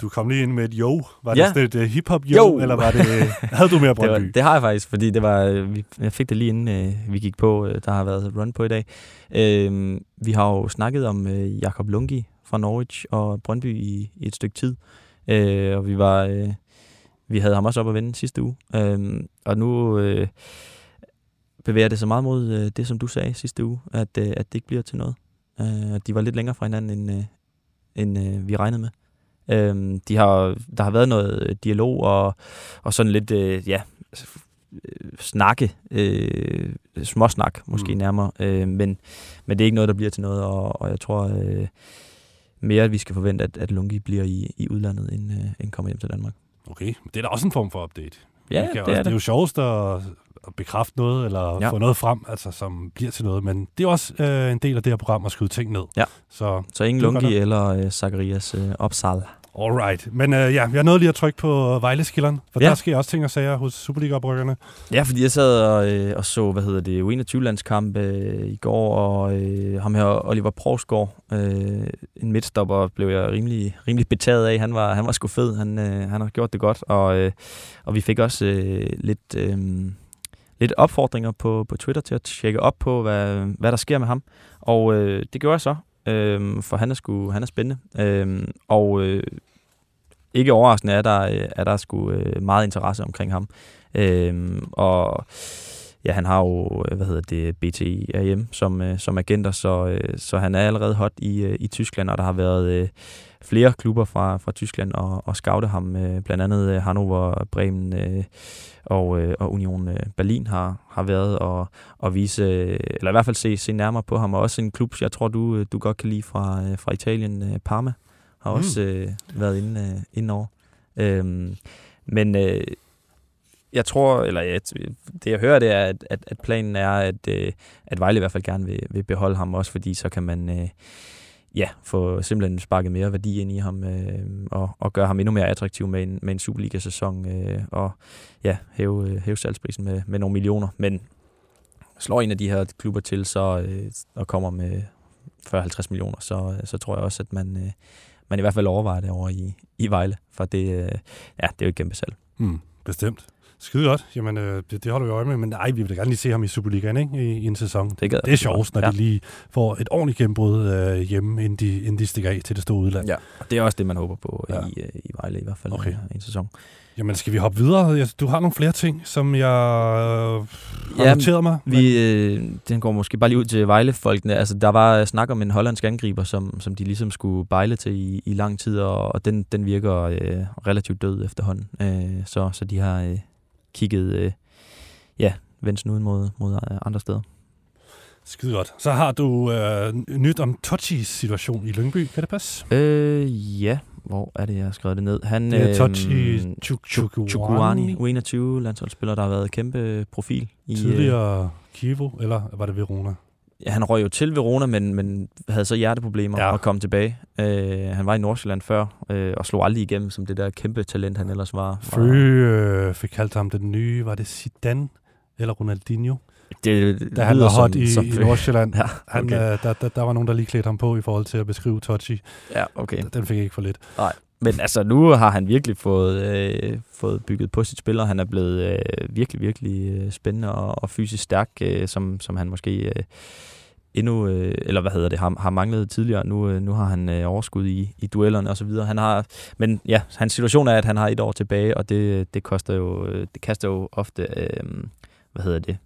S1: Du kom lige ind med et jo. Var
S5: Ja.
S1: det sådan et uh, hip-hop jo, eller var det, havde du mere
S5: det, var,
S1: Brøndby?
S5: det har jeg faktisk, fordi det var, øh, vi, jeg fik det lige inden øh, vi gik på. Øh, der har været run på i dag. Øh, vi har jo snakket om øh, Jakob Lungi fra Norwich og Brøndby i, i et stykke tid. Øh, og vi var... Øh, vi havde ham også op at vende sidste uge. Øh, og nu øh, bevæger det sig meget mod øh, det, som du sagde sidste uge, at, øh, at det ikke bliver til noget. Øh, de var lidt længere fra hinanden, end, øh, end øh, vi regnede med. Øhm, de har, der har været noget dialog og, og sådan lidt, øh, ja, øh, snakke, øh, småsnak måske mm. nærmere, øh, men, men det er ikke noget, der bliver til noget, og, og jeg tror øh, mere, at vi skal forvente, at, at Lungi bliver i, i udlandet, end, øh, end kommer hjem til Danmark.
S1: Okay, men det er da også en form for update.
S5: Ja, det
S1: også,
S5: er
S1: det
S5: det.
S1: er jo sjovest at, at bekræfte noget, eller
S5: Ja.
S1: få noget frem, altså, som bliver til noget. Men det er også øh, en del af det her program at skyde ting ned.
S5: Ja.
S1: Så,
S5: Så ingen Lungi eller øh, Zacharias øh, Opsal.
S1: Alright. Men øh, ja, vi har nødt lige at trykke på Vejleskilleren, for
S5: Ja.
S1: der sker også ting og sager hos Superliga-oprykkerne.
S5: Ja, fordi jeg sad og, øh, og så, hvad hedder det, U21-landskamp øh, i går, og øh, ham her, Oliver Provsgaard, øh, en midtstopper, blev jeg rimelig, rimelig betaget af. Han var, han var sgu fed, han, øh, han har gjort det godt, og, øh, og vi fik også øh, lidt, øh, lidt opfordringer på, på Twitter til at tjekke op på, hvad, hvad der sker med ham. Og øh, det gjorde jeg så, øh, for han er, sgu, han er spændende. Øh, og øh, ikke overraskende er der, øh, er der sgu øh, meget interesse omkring ham. Øh, og ja, han har jo, øh, hvad hedder det, BTI AM som, øh, som agenter, så, øh, så han er allerede hot i, øh, i Tyskland, og der har været øh, flere klubber fra, fra Tyskland og, og scoute ham. Øh, blandt andet øh, Hannover, Bremen øh, og, øh, og Union øh, Berlin har, har været og, og vise, øh, eller i hvert fald se, se nærmere på ham. Og også en klub, jeg tror, du, du godt kan lide fra, øh, fra Italien, øh, Parma, har
S1: Mm.
S5: også øh, været inde, øh, inde over. Øhm, men øh, jeg tror, eller jeg, det jeg hører, det er, at, at, at planen er, at, øh, at Vejle i hvert fald gerne vil, vil beholde ham også, fordi så kan man øh, ja, få simpelthen sparket mere værdi ind i ham øh, og, og gøre ham endnu mere attraktiv med en, med en Superliga-sæson øh, og ja, hæve, øh, hæve salgsprisen med, med nogle millioner. Men slår en af de her klubber til så, øh, og kommer med 40-50 millioner, så, så tror jeg også, at man, øh, man i hvert fald overvejer det over i, i Vejle, for det, øh, ja, det er jo et kæmpe salg.
S1: Mm, bestemt. Skide godt. Jamen, øh, det, det holder vi øje med. Men nej, vi vil da gerne lige se ham i Superligaen ikke? I, i en sæson.
S5: Det,
S1: det er
S5: jeg
S1: sjovest, når ja. de lige får et ordentligt gennembrud øh, hjemme, inden de, inden de stikker af til det store udland.
S5: Ja, og det er også det, man håber på
S1: Ja.
S5: i, øh, i Vejle i hvert fald
S1: Okay.
S5: en sæson.
S1: Jamen, skal vi hoppe videre? Du har nogle flere ting, som jeg øh, har
S5: Ja,
S1: noteret mig.
S5: Vi, øh, den går måske bare lige ud til Vejle-folkene. Altså, der var snak om en hollandsk angriber, som, som de ligesom skulle bejle til i, i lang tid, og, og den, den virker øh, relativt død efterhånden. Øh, så, så de har øh, kigget, øh, ja, vendt snuden mod, mod øh, andre steder.
S1: Skide godt. Så har du øh, nyt om Tochis situation i Lyngby. Kan det passe?
S5: Øh, ja, hvor er det, jeg har skrevet det ned? Han,
S1: Det er Tochi
S5: øhm,
S1: Chukwuani.
S5: Chukwuani, U21 landsholdsspiller, der har været kæmpe profil. I, øh,
S1: Tidligere Kivo, eller var det Verona?
S5: Han røg jo til Verona, men, men havde så hjerteproblemer
S1: Ja.
S5: og kom tilbage. Øh, han var i Nordsjælland før, øh, og slog aldrig igennem som det der kæmpe talent, han ellers var.
S1: Frø øh, fik kaldt ham den nye, var det Zidane eller Ronaldinho?
S5: Det
S1: da han var hot
S5: som-
S1: i,
S5: som
S1: i. Nordsjælland.
S5: Ja,
S1: han,
S5: okay.
S1: øh, der, der, der var nogen, der lige klædte ham på i forhold til at beskrive Tochi.
S5: Ja, okay.
S1: Den fik jeg ikke for lidt.
S5: Nej, men altså nu har han virkelig fået, øh, fået bygget på sit spil, og han er blevet øh, virkelig, virkelig øh, spændende og, og fysisk stærk, øh, som, som han måske øh, endnu, øh, eller hvad hedder det, har, har manglet tidligere. Nu, øh, nu har han øh, overskud i, i duellerne og så videre. Han har, men ja, hans situation er, at han har et år tilbage, og det, det koster jo, øh, det kaster jo ofte, øh, hvad hedder det,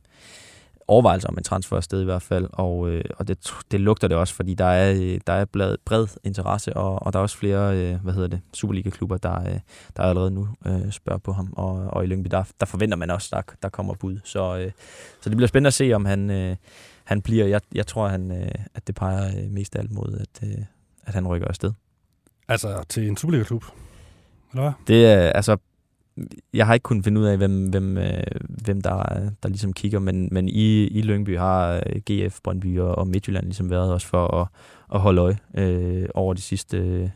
S5: overvejelser om en transfer afsted i hvert fald, og, øh, og det, det lugter det også, fordi der er, øh, der er bred, bred interesse, og, og der er også flere, øh, hvad hedder det, Superliga-klubber, der, øh, der allerede nu øh, spørger på ham, og, og i Lyngby, der, der forventer man også, der, der kommer bud, så, øh, så det bliver spændende at se, om han, øh, han bliver, jeg, jeg tror, han, øh, at det peger øh, mest af alt mod, at, øh, at han rykker afsted.
S1: Altså til en Superliga-klub? Eller hvad?
S5: Det er, altså, jeg har ikke kunnet finde ud af, hvem, hvem, øh, hvem der, der ligesom kigger, men, men i, i Lyngby har øh, GF, Brøndby og, og Midtjylland ligesom været også for at, at holde øje øh, over de sidste øh,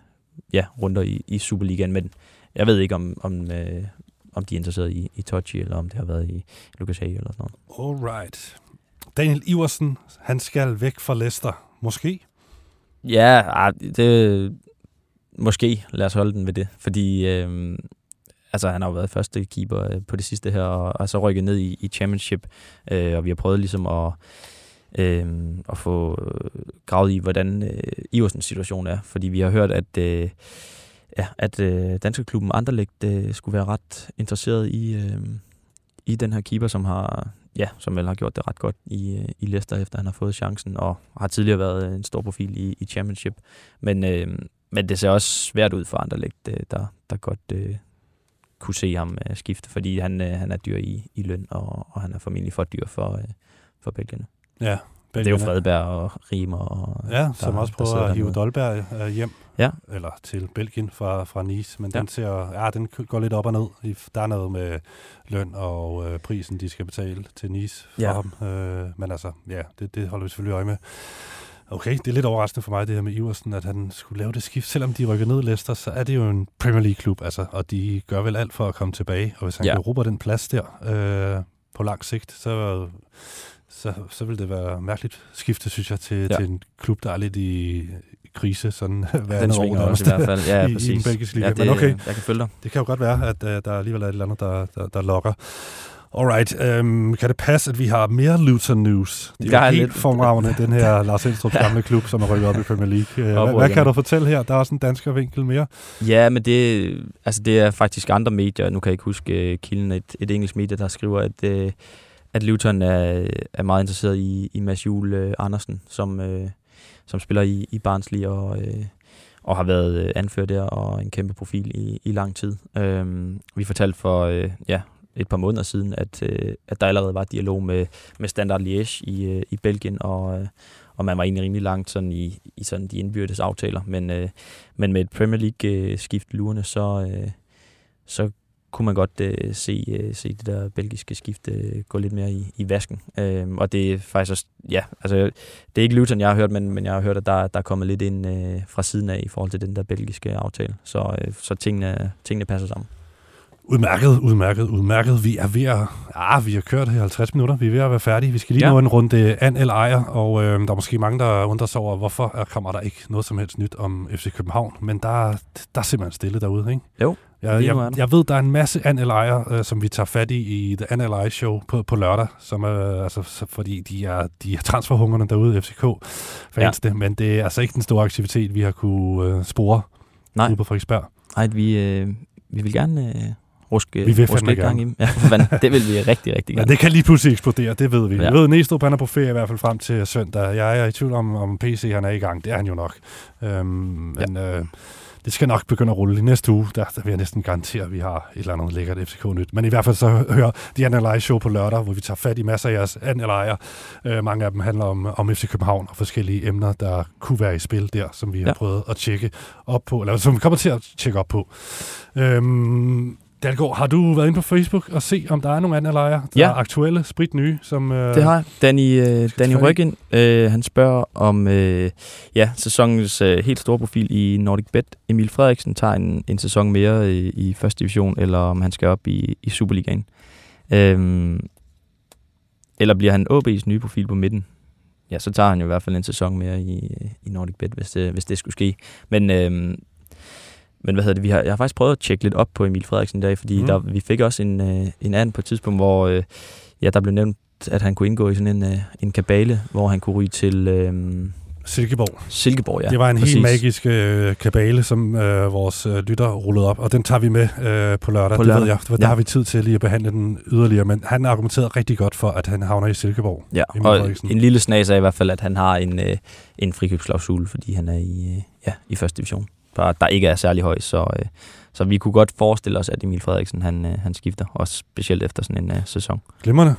S5: ja, runder i, i Superligaen, men jeg ved ikke, om, om, øh, om de er interesseret i, i Tochi, eller om det har været i Lucas Hage eller sådan noget.
S1: Alright. Daniel Iversen, han skal væk fra Leicester. Måske?
S5: Ja, ah, det måske. Lad os holde den ved det. Fordi øh, altså, han har jo været første keeper øh, på det sidste her, og, og så rykket ned i, i championship. Øh, og vi har prøvet ligesom at, øh, at få øh, gravet i, hvordan øh, Iversens situation er. Fordi vi har hørt, at, øh, ja, at øh, danske klubben Anderlecht øh, skulle være ret interesseret i, øh, i den her keeper, som har ja, som vel har gjort det ret godt i, øh, i Leicester, efter han har fået chancen, og har tidligere været øh, en stor profil i, i Championship. Men øh, men det ser også svært ud for Anderlecht, øh, der, der godt øh, kunne se ham øh, skifte, fordi han, øh, han er dyr i, i løn, og, og han er formentlig for dyr for, øh, for Belgierne.
S1: Ja,
S5: Og det er jo. Fredberg og Rimer. Og,
S1: Ja, som
S5: der-
S1: også
S5: der
S1: prøver at hive. Dolberg øh, hjem.
S5: Ja.
S1: Eller til Belgien fra, fra Nice. Men
S5: Ja.
S1: den, ser, ja, den går lidt op og ned. Der er noget med løn og øh, prisen, de skal betale til Nice for
S5: Ja.
S1: ham. Øh, men altså, ja, det, det holder vi selvfølgelig øje med. Okay, det er lidt overraskende for mig, det her med Iversen, at han skulle lave det skift. Selvom de rykker ned Leicester, så er det jo en Premier League-klub, altså, og de gør vel alt for at komme tilbage. Og hvis han
S5: Ja.
S1: kan råbe den plads der øh, på lang sigt, så, så, så vil det være mærkeligt skifte, synes jeg, til,
S5: Ja.
S1: til en klub, der er lidt i krise, sådan hver
S5: Den
S1: andet år
S5: svinger også i hvert fald. Ja,
S1: i, i
S5: præcis.
S1: den belgiske liga.
S5: Ja, det-
S1: Men okay,
S5: jeg kan følge dig.
S1: det kan jo godt være, at uh, der alligevel er et eller andet, der, der, der lokker. Alright, um, kan det passe, at vi har mere Luton News? Det
S5: Der
S1: er
S5: er
S1: jo helt
S5: lidt-
S1: formragende, den her Lars Elstrup gamle klub, som er rykket op i Premier League. Uh, hvad, hvad kan du fortælle her? Der er også en dansker vinkel mere.
S5: Ja, men det, altså det er faktisk andre medier, nu kan jeg ikke huske uh, kilden, et, et engelsk medie, der skriver, at, uh, at Luton er, er meget interesseret i, i Mads Juhl uh, Andersen, som, uh, som spiller i, i Barnsley og, uh, og har været uh, anført der og en kæmpe profil i, i lang tid. Um, vi fortalte for ja, et par måneder siden, at, øh, at der allerede var dialog med, med Standard Liège i, øh, i Belgien, og, øh, og man var egentlig rimelig langt sådan i, i sådan de indbyrdes aftaler, men, øh, men med et Premier League-skift øh, lurende, så, øh, så kunne man godt øh, se, øh, se det der belgiske skift øh, gå lidt mere i, i vasken. Øh, og det er faktisk også, ja, altså det er ikke Luton, jeg har hørt, men, men jeg har hørt, at der, der er kommet lidt ind øh, fra siden af i forhold til den der belgiske aftale. Så, øh, så tingene, tingene passer sammen.
S1: Udmærket, udmærket, udmærket. Vi er ved at... Ah, vi har kørt her 50 minutter. Vi er ved at være færdige. Vi skal lige
S5: Ja.
S1: ja. nå en runde an eller ejer, og øh, der er måske mange, der undrer sig over, hvorfor er- kommer der ikke noget som helst nyt om FC København. Men der, er- der er simpelthen stille derude, ikke?
S5: Jo,
S1: Jeg, jeg, jeg ved, der er en masse an eller ejer, øh, som vi tager fat i i The An eller show på, på lørdag, som er, altså, så, fordi de er, de er transferhungerne derude, FCK fans ja. Men det er altså ikke den store aktivitet, vi har kunne øh, spore
S5: Nej.
S1: ude på Frederiksberg.
S5: Nej, vi, øh, vi vil gerne øh, ruske,
S1: Vi vil
S5: ruske gang i dem. Ja, det vil vi rigtig, rigtig
S1: Ja,
S5: gerne.
S1: det kan lige pludselig eksplodere, det ved vi.
S5: Ja.
S1: Ja. Jeg ved, Næstrup han er på ferie i hvert fald frem til søndag. Jeg er i tvivl om, om PC han er i gang. Det er han jo nok. Øhm, men øh, det skal nok begynde at rulle i næste uge. Der, der vil jeg næsten garantere, at vi har et eller andet lækkert FCK-nyt. Men i hvert fald så hør de Analyze Show på lørdag, hvor vi tager fat i masser af jeres Analyzer. Øh, mange af dem handler om, om FC København og forskellige emner, der kunne være i spil der, som vi har
S5: Ja.
S1: ja. prøvet at tjekke op på, eller som vi kommer til at tjekke op på. Øhm, Dalgaard, har du været inde på Facebook og se, om der er nogle analyzer, der
S5: Ja.
S1: er aktuelle, sprit nye, som... Øh,
S5: Det har jeg. Danny, øh, Danny. Ryggen, øh, han spørger om øh, ja, sæsonens øh, helt store profil i Nordic Bet. Emil Frederiksen tager en, en sæson mere i, i første division, eller om han skal op i, i Superligaen. Øhm, eller bliver han OB's nye profil på midten? Ja, så tager han jo i hvert fald en sæson mere i, i Nordic Bet, hvis det, hvis det skulle ske. Men, øhm, men hvad hedder det? Vi har, jeg har faktisk prøvet at tjekke lidt op på Emil Frederiksen i dag, fordi
S1: Mm.
S5: der, vi fik også en, øh, en anden på et tidspunkt, hvor øh, ja, der blev nævnt, at han kunne indgå i sådan en, øh, en kabale, hvor han kunne ryge til øh,
S1: Silkeborg.
S5: Silkeborg, ja.
S1: det var en
S5: præcis.
S1: helt magisk øh, kabale, som øh, vores øh, lytter rullede op, og den tager vi med øh, på lørdag.
S5: På
S1: det
S5: lørdag.
S1: ved jeg, for der
S5: Ja.
S1: har vi tid til lige at behandle den yderligere, men han argumenterede rigtig godt for, at han havner i Silkeborg.
S5: Ja,
S1: Emil
S5: og
S1: Frederiksen.
S5: en lille snas er i hvert fald, at han har en, øh, en frikøbsklausul, fordi han er i, øh, ja, i første division, bare der ikke er særlig høj, så, øh, så vi kunne godt forestille os, at Emil Frederiksen han, øh, han skifter, også specielt efter sådan en øh, sæson.
S1: Glimrende.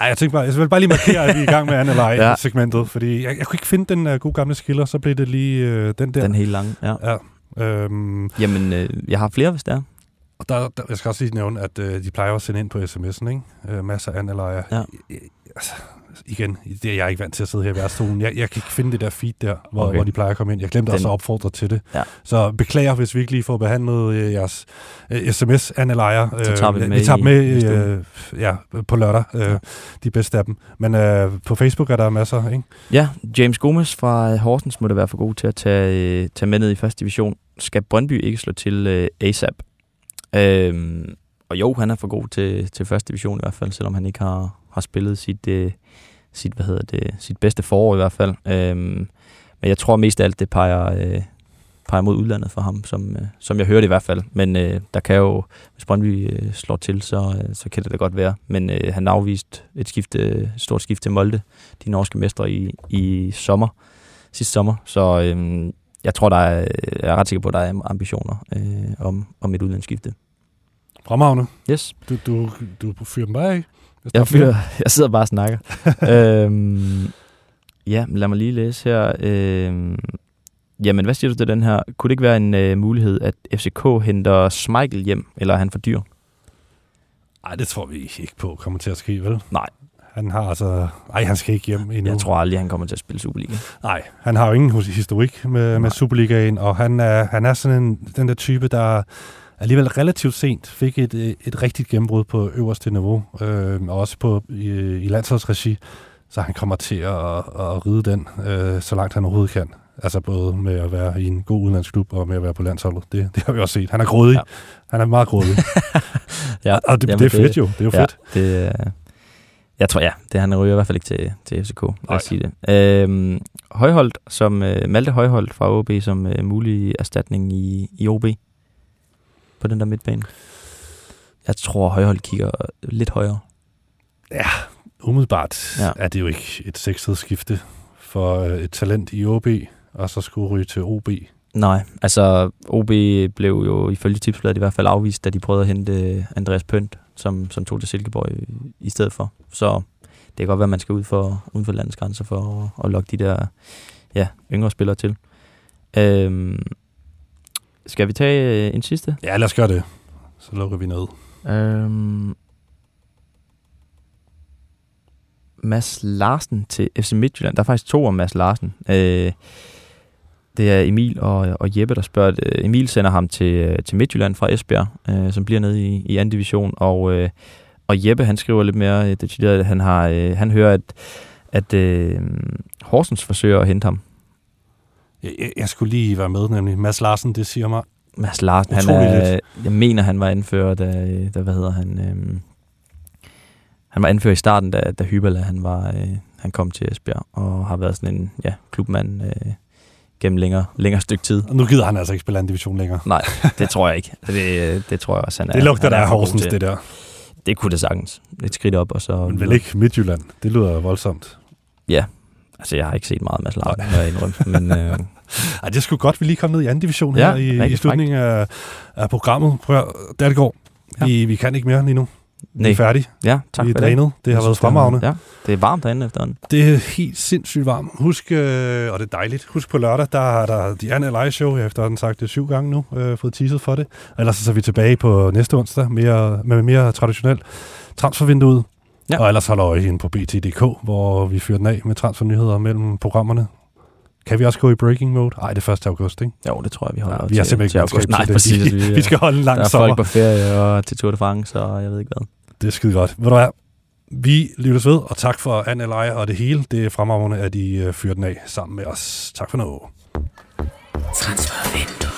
S1: Ej, jeg tænkte bare, jeg vil bare lige markere, at vi er i gang med Analyze-segmentet, fordi jeg, jeg kunne ikke finde den uh, gode gamle skiller, så blev det lige uh, den der.
S5: Den helt lange, ja.
S1: ja. Øhm,
S5: Jamen, øh, jeg har flere, hvis der er.
S1: Og der, der, jeg skal også lige nævne, at øh, de plejer at sende ind på sms'en, ikke? Øh, masser af analyzer.
S5: Ja.
S1: Altså, igen, det er jeg ikke vant til at sidde her i værstolen. Jeg, jeg kan ikke finde det der feed der, hvor,
S5: Okay.
S1: hvor de plejer at komme ind. Jeg glemte
S5: Den-
S1: også at opfordre til det.
S5: Ja.
S1: Så beklager, hvis vi ikke lige får behandlet øh, jeres øh, sms-analyzer.
S5: Så tager vi dem med
S1: vi tager
S5: i
S1: med øh, ja, på lørdag, øh, de bedste af dem. Men øh, på Facebook er der masser, ikke?
S5: Ja, James Gomes fra øh, Horsens må det være for god til at tage, øh, tage med ned i første division. Skal Brøndby ikke slå til øh, ASAP? Øhm, og jo, han er for god til, til første division i hvert fald, selvom han ikke har, har spillet sit, øh, sit, hvad hedder det, sit bedste forår i hvert fald. Øhm, men jeg tror mest af alt, det peger, øh, peger mod udlandet for ham, som, øh, som jeg hørte i hvert fald. Men øh, der kan jo, hvis Brøndby øh, slår til, så, øh, så kan det da godt være. Men øh, han afvist et, skifte, et stort skift til Molde, de norske mestre i, i sommer, sidste sommer. Så øh, jeg tror, der er, jeg er ret sikker på, at der er ambitioner øh, om, om et udlandsskifte.
S1: Fremragende.
S5: Yes.
S1: Du, du, du fyrer dem bare af.
S5: Jeg,
S1: er
S5: fyrer, jeg sidder bare og snakker. øhm, ja, lad mig lige læse her. Øhm, jamen, hvad siger du til den her? Kunne det ikke være en øh, mulighed, at FCK henter Schmeichel hjem, eller er han for dyr?
S1: Nej, det tror vi ikke på kommer til at ske, vel?
S5: Nej.
S1: Han har altså... Ej, han skal ikke hjem endnu.
S5: Jeg tror aldrig, han kommer til at spille Superliga.
S1: Nej, han har jo ingen historik med, med Superligaen, og han er, han er sådan en, den der type, der alligevel relativt sent fik et, øh, et rigtigt gennembrud på øverste niveau, øh, og også på, i, i landsholdsregi, så han kommer til at, at ride den, øh, så langt han overhovedet kan. Altså både med at være i en god udenlandsklub og med at være på landsholdet. Det, det har vi også set. Han er grådig. Ja. Han er meget grådig.
S5: Ja,
S1: og det,
S5: jamen,
S1: det er fedt jo. Det er jo
S5: ja,
S1: fedt.
S5: Det, øh, jeg tror, ja, det, han ryger i hvert fald ikke til, til FCK, lad os sige det. Øhm, Højholdt, som, øh, Malte Højholdt fra OB som øh, mulig erstatning i, i OB på den der midtbane. Jeg tror, Højholdt kigger lidt højere.
S1: Ja, umiddelbart
S5: Ja.
S1: er det jo ikke et sekshedsskifte for øh, et talent i OB, og så skulle ryge til OB.
S5: Nej, altså OB blev jo ifølge tipsbladet i hvert fald afvist, da de prøvede at hente Andreas Pønt, som, som tog til Silkeborg i, i stedet for. Så det kan godt være, at man skal ud for, uden for landets grænser for at, at lokke de der ja, yngre spillere til. Øhm, skal vi tage øh, en sidste?
S1: Ja, lad os gøre det. Så lukker vi ned.
S5: Øhm, Mads Larsen til FC Midtjylland. Der er faktisk to om Mads Larsen. Øh, det er Emil og, og Jeppe, der spørger. Øh, Emil sender ham til, øh, til Midtjylland fra Esbjerg, øh, som bliver nede i, i anden division. Og, øh, og Jeppe, han skriver lidt mere øh, detaljeret, han, har, øh, han hører, at, at øh, Horsens forsøger at hente ham.
S1: Jeg, skulle lige være med, nemlig. Mads Larsen, det siger mig
S5: Mads Larsen, han er,
S1: lidt.
S5: jeg mener, han var anfører, da, da hvad hedder han, øhm, han var anfører i starten, da, da Hybala, han var, øh, han kom til Esbjerg, og har været sådan en, ja, klubmand øh, gennem længere, længere stykke tid.
S1: Og nu gider han altså ikke spille anden division længere.
S5: Nej, det tror jeg ikke. Det, det tror jeg også, han er.
S1: Det lugter der
S5: er
S1: af Horsens, det der.
S5: Det kunne det sagtens. Et skridt op, og så...
S1: Men vel ikke Midtjylland. Det lyder voldsomt.
S5: Ja, altså jeg har ikke set meget Mads Larsen, må jeg indrømme, men... Øh,
S1: Ej, det skulle godt, vi lige kom ned i anden division
S5: Ja,
S1: her i, i slutningen af, af programmet. Prøv at, der det går.
S5: Ja.
S1: Vi, vi kan ikke mere lige nu. Vi
S5: Nej.
S1: er færdige.
S5: Ja, tak
S1: vi er
S5: for det.
S1: drænet. Det har
S5: Jeg
S1: været fremragende.
S5: Ja, det er varmt derinde efterhånden.
S1: Det er helt sindssygt varmt. Husk, øh, og det er dejligt, husk på lørdag, der er der Diana Live Show. Jeg har efterhånden sagt det syv gange nu, øh, fået teaset for det. Ellers så er vi tilbage på næste onsdag mere, med mere traditionelt transfervindue.
S5: Ja.
S1: Og ellers holder øje inde på BT.dk, hvor vi fyrer den af med transfernyheder mellem programmerne. Kan vi også gå i breaking mode? Nej, det er 1. august, ikke?
S5: Jo, det tror jeg, vi holder
S1: Ja, vi har simpelthen
S5: til
S1: ikke
S5: august. Nej, præcis.
S1: Vi- vi skal holde en lang
S5: der er
S1: sommer.
S5: folk på ferie og til Tour de France, og jeg ved ikke hvad.
S1: Det er skide godt. Ved du hvad? Vi lyttes ved, og tak for Anne Leje og det hele. Det er fremragende, at I øh, fyrer den af sammen med os. Tak for nu.
S3: Transfervindue.